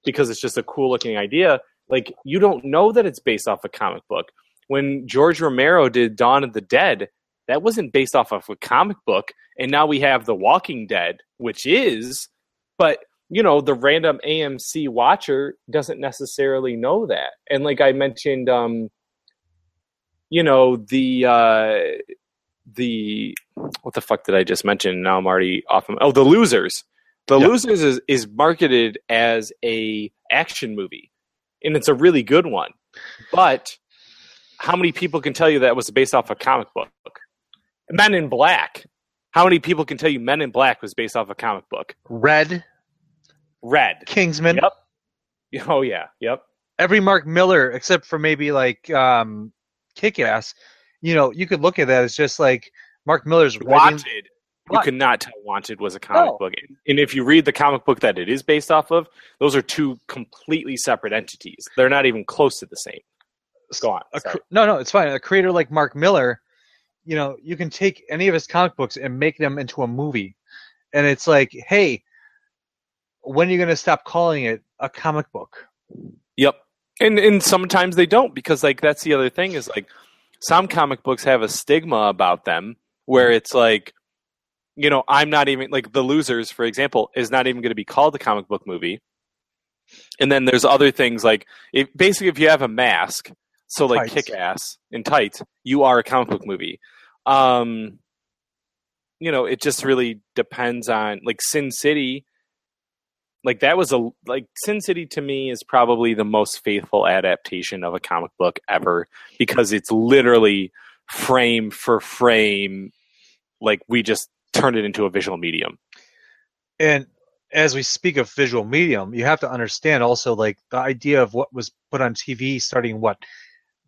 because it's just a cool looking idea. Like you don't know that it's based off a comic book when george romero did dawn of the dead that wasn't based off of a comic book and now we have the walking dead which is but you know the random amc watcher doesn't necessarily know that. And like i mentioned um you know the uh the what the fuck did i just mention? Now i'm already off of, oh the losers. The Yep. losers is, is marketed as a action movie and it's a really good one. But how many people can tell you that was based off a comic book men in black how many people can tell you men in black was based off a comic book Red, red Kingsman, Yep. oh yeah yep every Mark Millar except for maybe like um, Kick Ass. You know, you could look at that as just like Mark Millar's writing. Wanted. You What? could not tell Wanted was a comic No. book. And if you read the comic book that it is based off of, those are two completely separate entities. They're not even close to the same. Go on. a cr- no, no, it's fine. A creator like Mark Millar, you know, you can take any of his comic books and make them into a movie, and it's like, hey, when are you going to stop calling it a comic book? Yep. And and sometimes they don't because like that's the other thing is like some comic books have a stigma about them where it's like you know, I'm not even like The Losers for example is not even going to be called a comic book movie. And then there's other things like if basically if you have a mask, so like kick ass and tights, you are a comic book movie. Um you know, it just really depends on like Sin City like that was a like Sin City to me is probably the most faithful adaptation of a comic book ever because it's literally frame for frame like we just turned it into a visual medium. And as we speak of visual medium, you have to understand also like the idea of what was put on TV starting what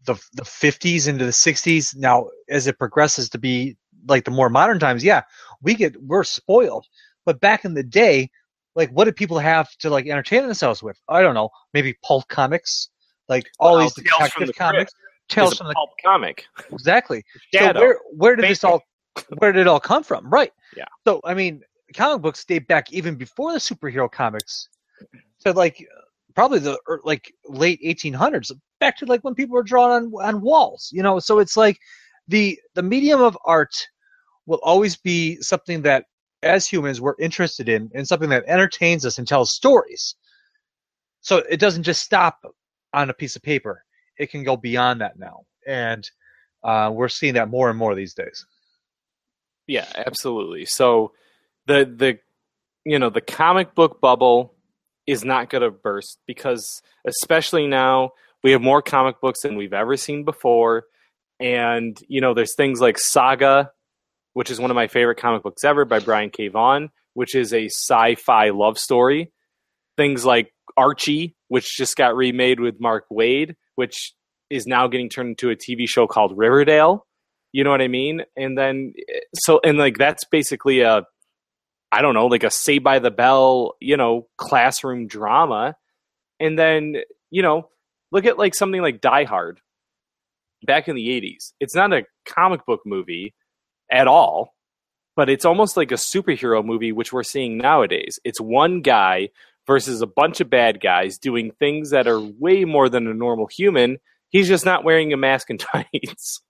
the the 50s into the 60s. Now, as it progresses to be like the more modern times, yeah, we get we're spoiled. But back in the day, like what did people have to like entertain themselves with? I don't know, maybe pulp comics, like all Well, these detective the comics. Tales from the pulp comic. exactly. Shadow. So where where did this all where did it all come from? Right. Yeah. So I mean, comic books date back even before the superhero comics. So like probably the er, like late 1800s, back to like when people were drawn on on walls. You know, so it's like the the medium of art will always be something that as humans we're interested in and something that entertains us and tells stories. So it doesn't just stop on a piece of paper. It can go beyond that now. And uh, we're seeing that more and more these days. Yeah, absolutely. So the the you know, the comic book bubble is not going to burst because especially now we have more comic books than we've ever seen before and you know, there's things like Saga which is one of my favorite comic books ever by Brian K. Vaughan, which is a sci-fi love story. Things like Archie, which just got remade with Mark Waid, which is now getting turned into a TV show called Riverdale. You know what I mean? And then eh, so and like that's basically a I don't know, like a Saved by the Bell, you know, classroom drama. And then, you know, look at like something like Die Hard back in the 80s. It's not a comic book movie at all, but it's almost like a superhero movie, which we're seeing nowadays. It's one guy versus a bunch of bad guys doing things that are way more than a normal human. He's just not wearing a mask and tights.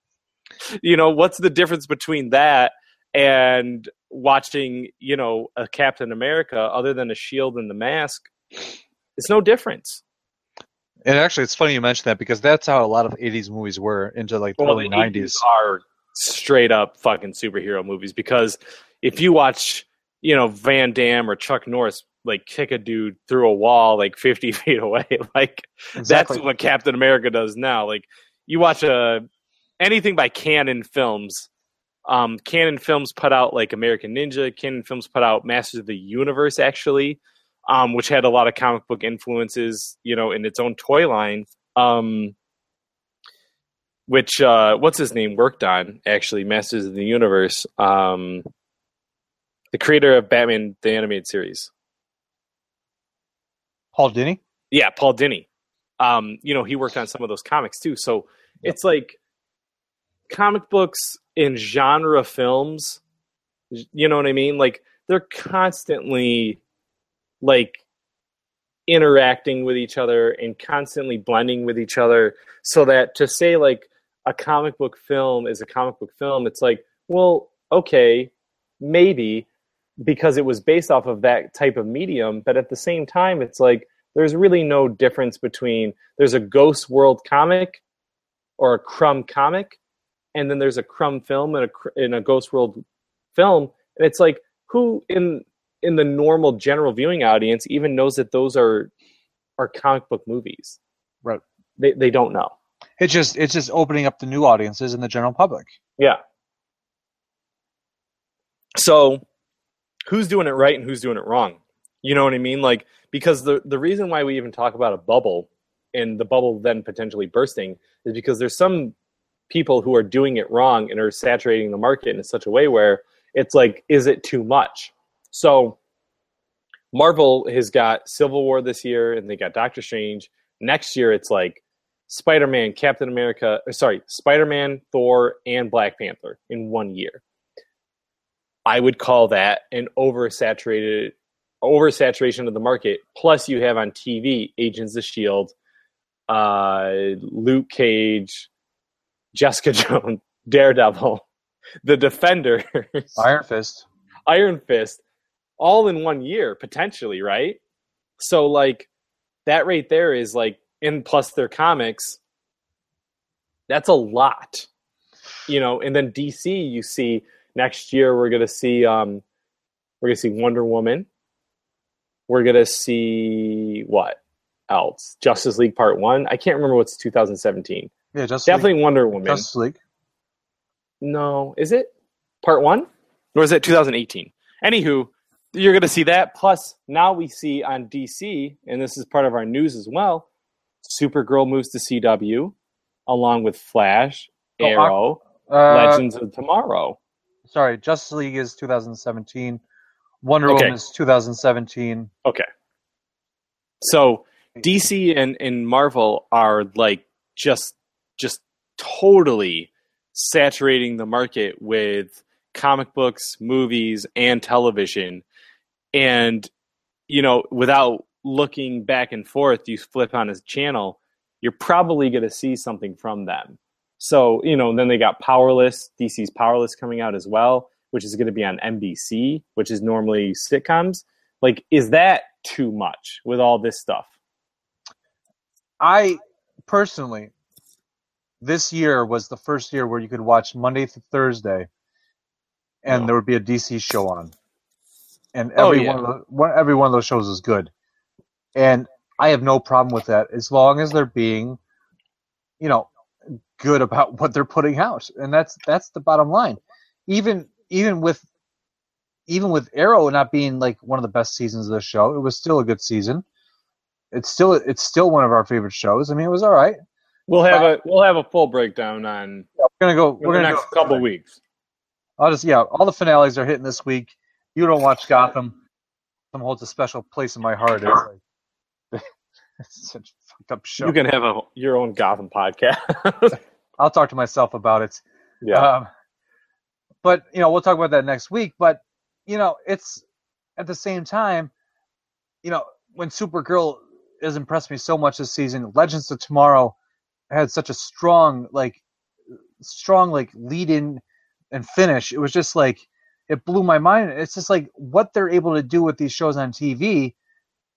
you know, what's the difference between that and watching, you know, a Captain America other than a shield and the mask? It's no difference. And actually, it's funny you mention that because that's how a lot of 80s movies were into like the Well, early the 90s. 80s are straight up fucking superhero movies because if you watch you know Van Damme or Chuck Norris like kick a dude through a wall like 50 feet away. like Exactly. that's what Captain America does now. Like you watch a anything by Cannon Films. Um, Cannon Films put out like American Ninja. Cannon Films put out Masters of the Universe actually, um, which had a lot of comic book influences. You know, in its own toy line. Um, which uh, what's his name worked on actually Masters of the Universe. Um, the creator of Batman the animated series. Paul Dini. Yeah, Paul Dini. Um, you know, he worked on some of those comics too. So it's like comic books in genre films. You know what I mean? Like they're constantly like interacting with each other and constantly blending with each other so that to say like a comic book film is a comic book film it's like well okay maybe because it was based off of that type of medium but at the same time it's like there's really no difference between there's a ghost world comic or a crumb comic and then there's a crumb film and a in a ghost world film and it's like who in in the normal general viewing audience even knows that those are are comic book movies? Right. they they don't know. It's just it's just opening up the new audiences and the general public. yeah. So who's doing it right and who's doing it wrong? You know what i mean? Like because the the reason why we even talk about a bubble and the bubble then potentially bursting is because there's some people who are doing it wrong and are saturating the market in such a way where it's like is it too much? So marvel has got civil war this year and they got doctor strange. Next year it's like spider-man captain america or sorry spider-man thor and black panther in one year. I would call that an oversaturated oversaturation of the market. Plus you have on tv agents of shield uh, luke cage jessica jones daredevil the defenders Iron Fist. Iron Fist all in one year potentially, right? So like that right there is like and plus their comics that's a lot. You know, and then DC you see next year we're going to see um we're going to see Wonder Woman. We're going to see what else? Justice League Part 1. I can't remember what's 2017. Yeah, Justice Definitely League. Wonder Woman. Justice League. No, is it part one, or is it 2018? Anywho, you're going to see that. Plus, now we see on DC, and this is part of our news as well. Supergirl moves to CW, along with Flash, Oh, Arrow, Uh, Legends of Tomorrow. Sorry, Justice League is 2017. Wonder Okay. Woman is 2017. Okay. So DC and, and Marvel are like just just totally saturating the market with comic books, movies, and television. And you know, without looking back and forth, you flip on his channel, you're probably going to see something from them. So, you know, then they got Powerless, DC's Powerless coming out as well, which is going to be on NBC, which is normally sitcoms. Like, is that too much with all this stuff? I personally, this year was the first year where you could watch Monday through Thursday, and Oh. there would be a DC show on, and Oh, every yeah. one of the, one, every one of those shows is good, and I have no problem with that as long as they're being, you know, good about what they're putting out, and that's that's the bottom line. Even even with even with Arrow not being like one of the best seasons of the show, it was still a good season. It's still it's still one of our favorite shows. I mean, it was all right. We'll have a we'll have a full breakdown on We're gonna go. We're the gonna next go, couple weeks. I'll just yeah. All the finales are hitting this week. You don't watch Gotham. Gotham holds a special place in my heart. It's like it's such a fucked up show. You can have a your own Gotham podcast. I'll talk to myself about it. yeah. Um, but you know, we'll talk about that next week. But you know, it's at the same time, you know, when Supergirl has impressed me so much this season, Legends of Tomorrow had such a strong, like, strong, like lead in and finish. It was just like it blew my mind. It's just like what they're able to do with these shows on TV.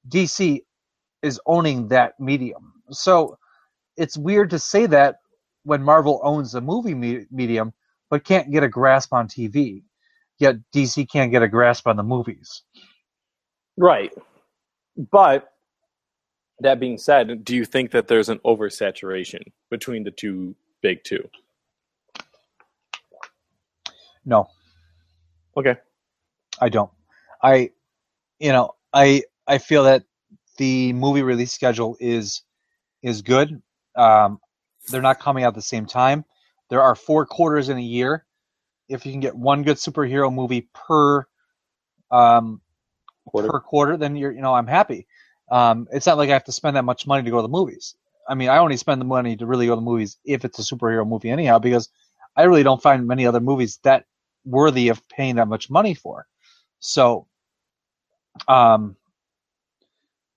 DC is owning that medium. So it's weird to say that when Marvel owns the movie me- medium, but can't get a grasp on TV. yet DC can't get a grasp on the movies. Right. But that being said, do you think that there's an oversaturation between the two big two? No, Okay. I don't. I, you know, I I feel that the movie release schedule is is good. Um, they're not coming out at the same time. There are four quarters in a year. If you can get one good superhero movie per um, Quarter. per quarter, then you're you know I'm happy. Um, it's not like I have to spend that much money to go to the movies. I mean, I only spend the money to really go to the movies if it's a superhero movie anyhow, because I really don't find many other movies that worthy of paying that much money for. So, um,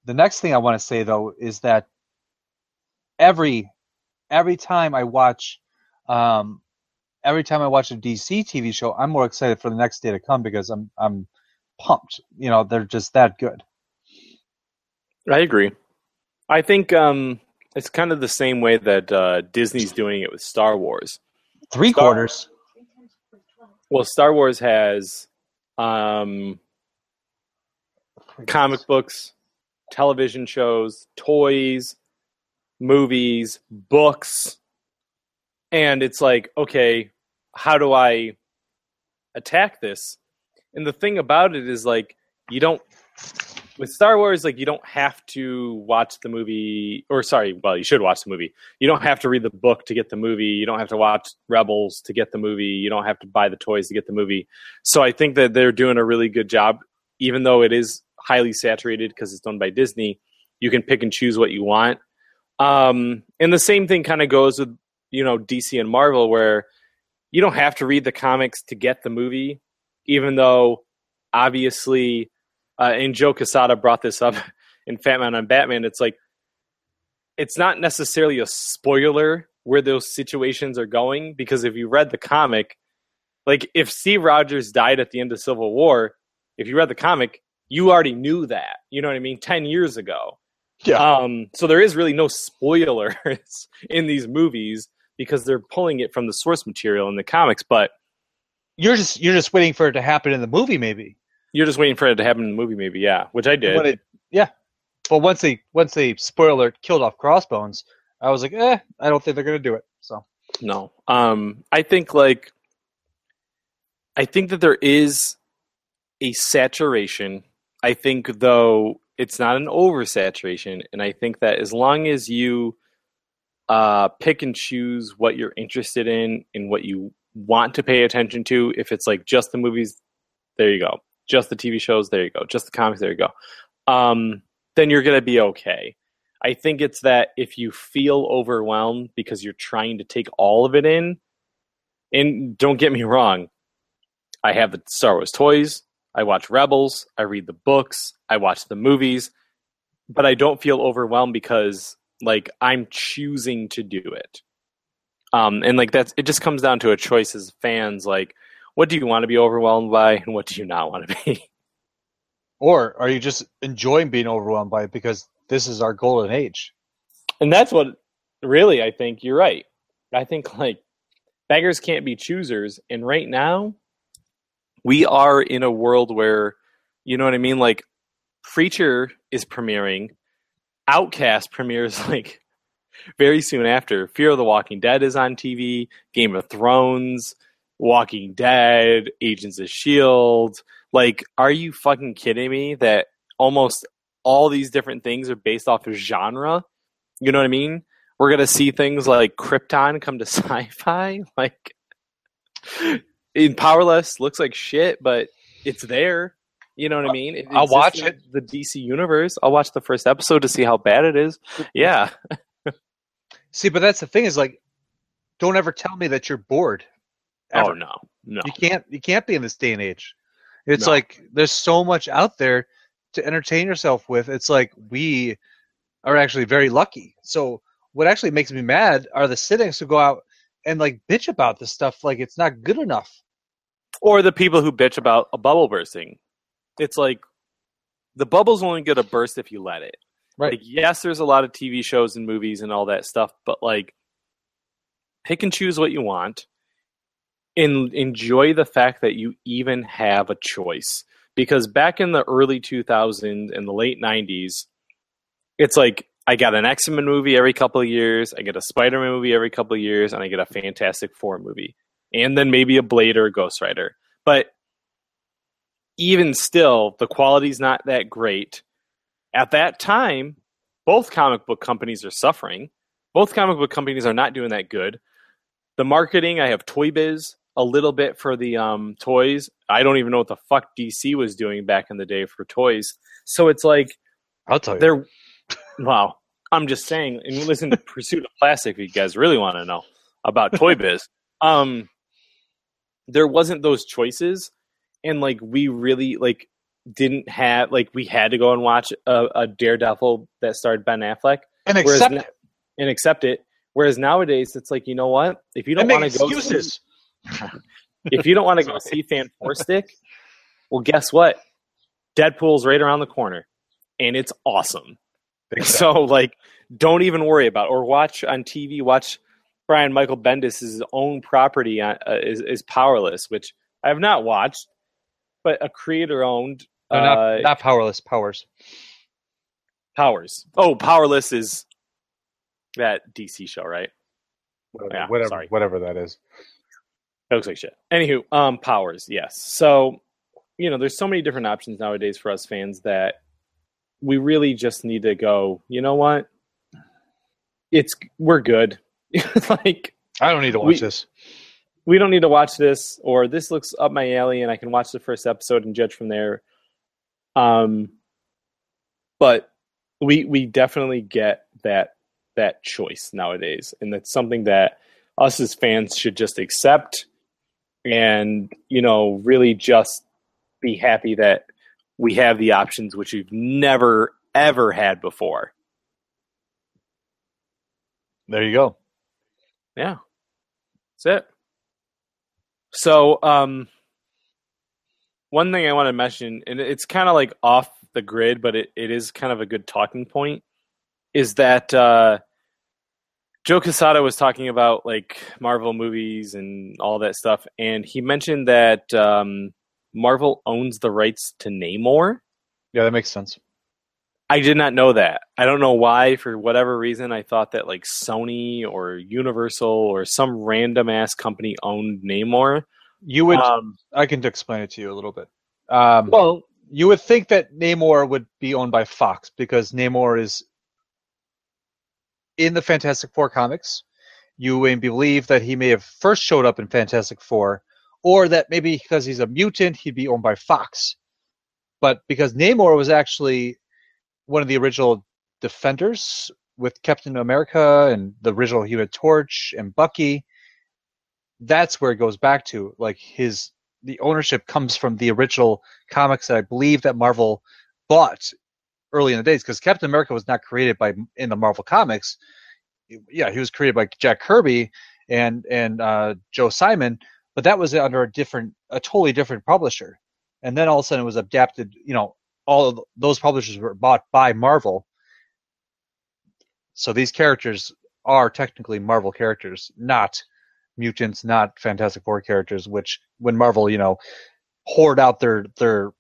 the next thing I want to say though is that every every time I watch um, every time I watch a DC TV show, I'm more excited for the next day to come because I'm I'm pumped. You know, they're just that good. I agree. I think um, it's kind of the same way that uh, Disney's doing it with Star Wars. Three Star- quarters. Well, Star Wars has um, comic books, television shows, toys, movies, books, and it's like, okay, how do I attack this? And the thing about it is like you don't with Star Wars, like you don't have to watch the movie, or sorry, well, you should watch the movie. You don't have to read the book to get the movie. You don't have to watch Rebels to get the movie. You don't have to buy the toys to get the movie. So I think that they're doing a really good job, even though it is highly saturated because it's done by Disney. You can pick and choose what you want. Um, and the same thing kind of goes with you know DC and Marvel, where you don't have to read the comics to get the movie, even though obviously uh, and Joe Quesada brought this up in Fat Man on Batman. It's like it's not necessarily a spoiler where those situations are going because if you read the comic, like if Steve Rogers died at the end of Civil War, if you read the comic, you already knew that. You know what I mean? Ten years ago. Yeah. Um, so there is really no spoilers in these movies because they're pulling it from the source material in the comics, but You're just you're just waiting for it to happen in the movie, maybe. You're just waiting for it to happen in the movie, maybe, yeah, which I did. It, yeah. But once they once they spoiler killed off Crossbones, I was like, eh, I don't think they're gonna do it. So No. Um I think like I think that there is a saturation. I think though it's not an oversaturation and I think that as long as you uh pick and choose what you're interested in and what you want to pay attention to, if it's like just the movies, there you go. Just the TV shows, there you go. Just the comics, there you go. Um then you're going to be okay. I think it's that if you feel overwhelmed because you're trying to take all of it in, and don't get me wrong, I have the Star Wars toys, I watch Rebels, I read the books, I watch the movies, but I don't feel overwhelmed because like I'm choosing to do it. Um, and like that's it just comes down to a choice as fans, like what do you want to be overwhelmed by and what do you not want to be? or are you just enjoying being overwhelmed by it because this is our golden age? And that's what really I think you're right. I think like beggars can't be choosers. And right now, we are in a world where, you know what I mean? Like, Preacher is premiering, Outcast premieres like very soon after. Fear of the Walking Dead is on TV, Game of Thrones, Walking Dead, Agents of S.H.I.E.L.D. Like, are you fucking kidding me that almost all these different things are based off of genre? You know what I mean? We're gonna see things like Krypton come to sci-fi. Like in Powerless looks like shit, but it's there. You know what I mean? It I'll watch it. The DC universe. I'll watch the first episode to see how bad it is. Yeah, See, but that's the thing is like, don't ever tell me that you're bored. Oh Ever. no, no. You can't you can't be in this day and age. It's No. like there's so much out there to entertain yourself with. It's like we are actually very lucky. So what actually makes me mad are the cynics who go out and like bitch about this stuff like it's not good enough. Or the people who bitch about a bubble bursting. It's like the bubble's only to burst if you let it. Right. Like, yes, there's a lot of TV shows and movies and all that stuff, but like, pick and choose what you want. And enjoy the fact that you even have a choice. Because back in the early 2000s and the late 90s, it's like I got an X Men movie every couple of years, I get a Spider Man movie every couple of years, and I get a Fantastic Four movie, and then maybe a Blade or a Ghost Rider. But even still, the quality's not that great. At that time, both comic book companies are suffering. Both comic book companies are not doing that good. The marketing, I have Toy Biz a little bit for the um, toys. I don't even know what the fuck DC was doing back in the day for toys. So it's like I'll tell you. they're wow. I'm just saying, and listen to Pursuit of Plastic if you guys really want to know about Toy Biz. Um, there wasn't those choices, and like we really like didn't have like we had to go and watch a, a Daredevil that starred Ben Affleck and accept na- it. and accept it. Whereas nowadays, it's like you know what? If you don't want make to go, excuses. If you don't want to go see Fan Four Stick, well, guess what? Deadpool's right around the corner, and it's awesome. So like, don't even worry about it. or watch on TV. Watch Brian Michael Bendis' own property on, uh, is is Powerless, which I have not watched, but a creator owned No, uh, not, not powerless powers. Powers. Oh, Powerless is that DC show, right? Whatever, Yeah, whatever, whatever that is. That looks like shit. Anywho, um, powers, yes. So, you know, there's so many different options nowadays for us fans that we really just need to go. You know what? It's we're good. like I don't need to watch We- this. we don't need to watch this, or this looks up my alley, and I can watch the first episode and judge from there. Um, but we we definitely get that that choice nowadays, and that's something that us as fans should just accept, and you know, really just be happy that we have the options which we've never ever had before. There you go. Yeah. That's it. So, um, one thing I want to mention, and it's kind of like off the grid, but it, it is kind of a good talking point, is that uh, Joe Quesada was talking about like Marvel movies and all that stuff, and he mentioned that um, Marvel owns the rights to Namor. Yeah, that makes sense. I did not know that. I don't know why. For whatever reason, I thought that like Sony or Universal or some random ass company owned Namor. You would. Um, I can explain it to you a little bit. Um, well, you would think that Namor would be owned by Fox because Namor is in the Fantastic Four comics. You may believe that he may have first showed up in Fantastic Four, or that maybe because he's a mutant, he'd be owned by Fox. But because Namor was actually one of the original Defenders with Captain America and the original Human Torch and Bucky, that's where it goes back to. Like his the ownership comes from the original comics that I believe that Marvel bought early in the days because Captain America was not created by in the Marvel comics. Yeah, he was created by Jack Kirby and and uh, Joe Simon, but that was under a different, a totally different publisher. And then all of a sudden it was adapted. You know, all of those publishers were bought by Marvel. So these characters are technically Marvel characters, not mutants, not Fantastic Four characters. Which when Marvel, you know, hoard out their their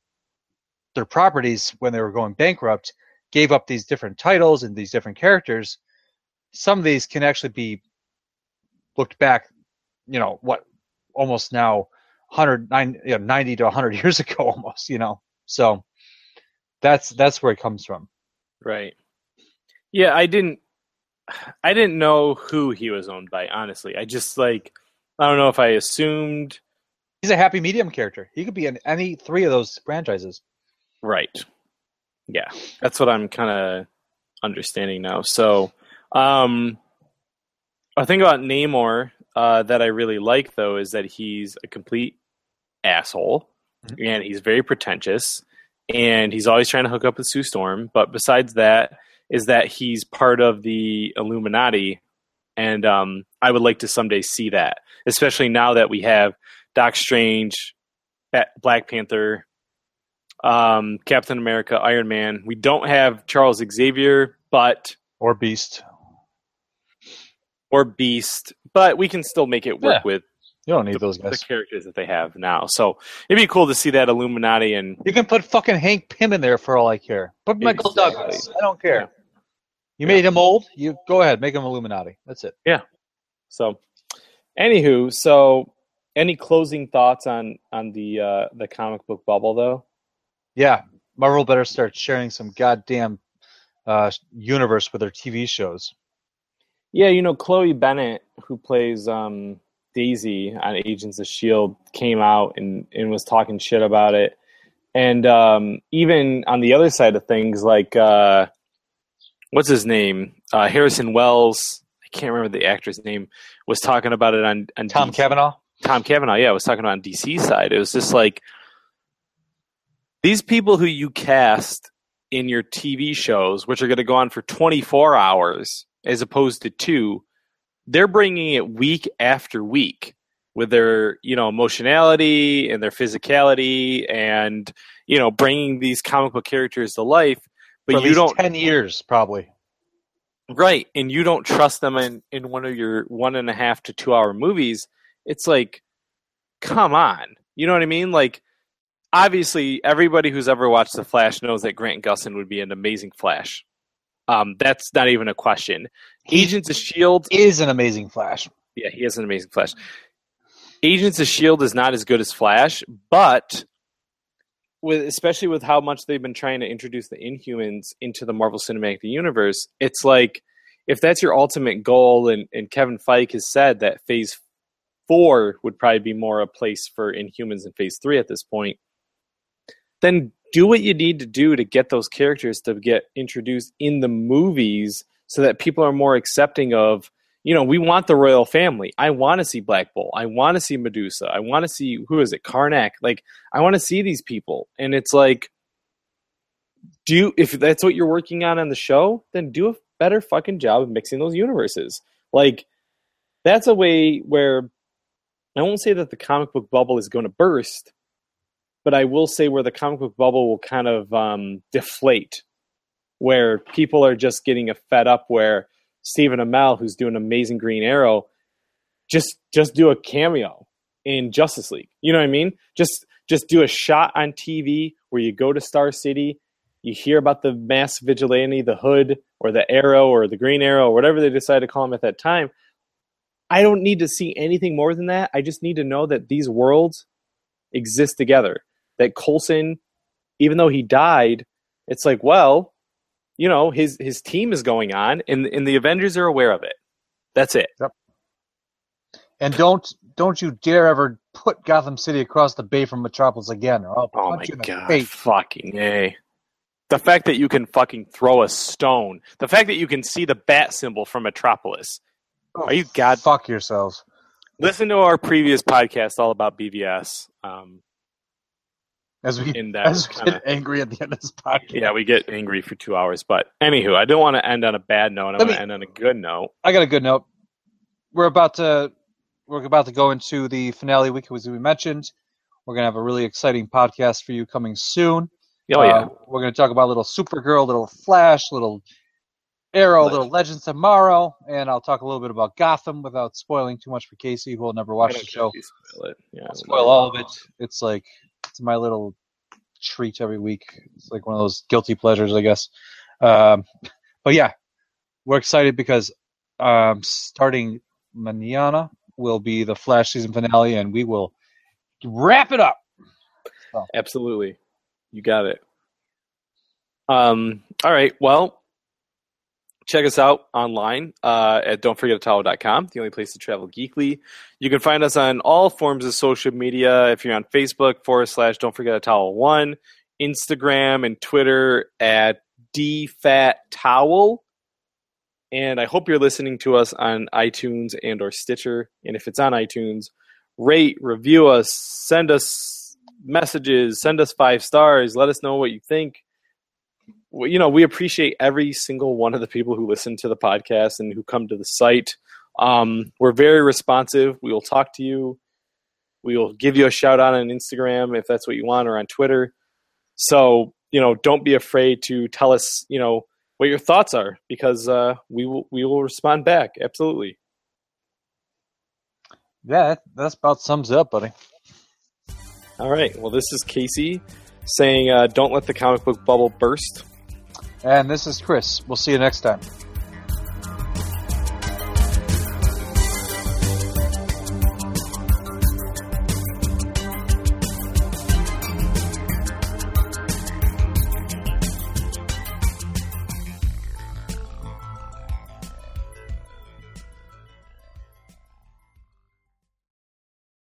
their properties when they were going bankrupt, gave up these different titles and these different characters. Some of these can actually be looked back, you know, what almost now 109 you know, 90 to 100 years ago almost, you know. So that's that's where it comes from. right. Yeah, I didn't. I didn't know who he was owned by. Honestly, I just like. I don't know if I assumed. He's a happy medium character. He could be in any three of those franchises. Right. Yeah, that's what I'm kind of understanding now. So, um, a thing about Namor uh, that I really like though is that he's a complete asshole, Mhm. and he's very pretentious, and he's always trying to hook up with Sue Storm. But besides that, is that he's part of the Illuminati, and um, I would like to someday see that, especially now that we have Doc Strange, Black Panther, um, Captain America, Iron Man. We don't have Charles Xavier, but Or Beast. or Beast, but we can still make it work Yeah. with You don't need the, those the characters that they have now. So it'd be cool to see that Illuminati and You can put fucking Hank Pym in there for all I care. Put Michael Exactly. Douglas. I don't care. Yeah. You made him old. You go ahead, make him Illuminati. That's it. Yeah. So. Anywho, so any closing thoughts on on the uh, the comic book bubble though? Yeah, Marvel better start sharing some goddamn uh, universe with their TV shows. Yeah, you know, Chloe Bennet, who plays um, Daisy on Agents of S.H.I.E.L.D., came out and, and was talking shit about it. And um, even on the other side of things, like, uh, what's his name? Uh, Harrison Wells, I can't remember the actor's name, was talking about it on, on Tom DC Cavanagh. Tom Cavanagh, yeah, was talking about on DC side. It was just like these people who you cast in your TV shows, which are going to go on for 24 hours as opposed to two, they're bringing it week after week with their, you know, emotionality and their physicality and, you know, bringing these comic book characters to life. But you don't ten years probably. Right, and you don't trust them in in one of your one and a half to two hour movies. It's like, come on, you know what I mean? Like, obviously, everybody who's ever watched The Flash knows that Grant Gustin would be an amazing Flash. Um, that's not even a question. Agents of Shield, Is an amazing Flash. yeah, he is an amazing Flash. Agents of Shield is not as good as Flash, but with especially with how much they've been trying to introduce the Inhumans into the Marvel Cinematic Universe, it's like if that's your ultimate goal, and, and Kevin Feige has said that Phase Four would probably be more a place for Inhumans than Phase Three at this point, then do what you need to do to get those characters to get introduced in the movies so that people are more accepting of you know, we want the royal family. I want to see Black Bolt. I want to see Medusa. I want to see who is it, Karnak. Like, I want to see these people, and it's like, do if that's what you're working on on the show, then do a better fucking job of mixing those universes. Like, that's a way where I won't say that the comic book bubble is going to burst, but I will say where the comic book bubble will kind of um, deflate, where people are just getting fed up where Stephen Amell, who's doing amazing Green Arrow, just just do a cameo in Justice League. You know what I mean? Just just do a shot on TV where you go to Star City, you hear about the mass vigilante, the Hood, or the Arrow, or the Green Arrow, or whatever they decide to call him at that time. I don't need to see anything more than that. I just need to know that these worlds exist together. That Coulson, even though he died, it's like, well, you know, his his team is going on, and and the Avengers are aware of it. That's it. And don't don't you dare ever put Gotham City across the bay from Metropolis again, or I'll Oh my you in the god, face. fucking a. The fact that you can fucking throw a stone, the fact that you can see the bat symbol from Metropolis. Are you god? Fuck yourselves. Listen to our previous podcast all about BVS. Um, As we in that as we kinda- get angry at the end of this podcast. yeah, we get angry for two hours, but anywho, I don't want to end on a bad note. I want to end on a good note. I got a good note. We're about to we're about to go into the finale week as we mentioned. We're gonna have a really exciting podcast for you coming soon. Oh yeah, Uh, we're gonna talk about little Supergirl, little Flash, little Arrow, little Legends Tomorrow, and I'll talk a little bit about Gotham without spoiling too much for Casey, who will never watch the show. spoil it. Yeah, spoil all of it. It's like it's my little treat every week. It's like one of those guilty pleasures, I guess. Um, but yeah, we're excited because um, starting manana will be the Flash season finale, and we will wrap it up. Absolutely. You got it. Um, all right. Well, check us out online uh, at don'tforgetatowel.com, the only place to travel geekly. You can find us on all forms of social media. If you're on Facebook, forward slash don't forget a towel one, Instagram and Twitter at dfattowel. And I hope you're listening to us on iTunes and or Stitcher. And if it's on iTunes, rate, review us, send us messages, send us five stars, let us know what you think. You know, we appreciate every single one of the people who listen to the podcast and who come to the site. Um, we're very responsive. We will talk to you. We will give you a shout out on Instagram if that's what you want or on Twitter. So, you know, don't be afraid to tell us, you know, what your thoughts are because uh, we will we will respond back. Absolutely. Yeah, that's about sums it up, buddy. All right. Well, this is Casey saying, uh, "Don't let the comic book bubble burst." And this is Chris. We'll see you next time.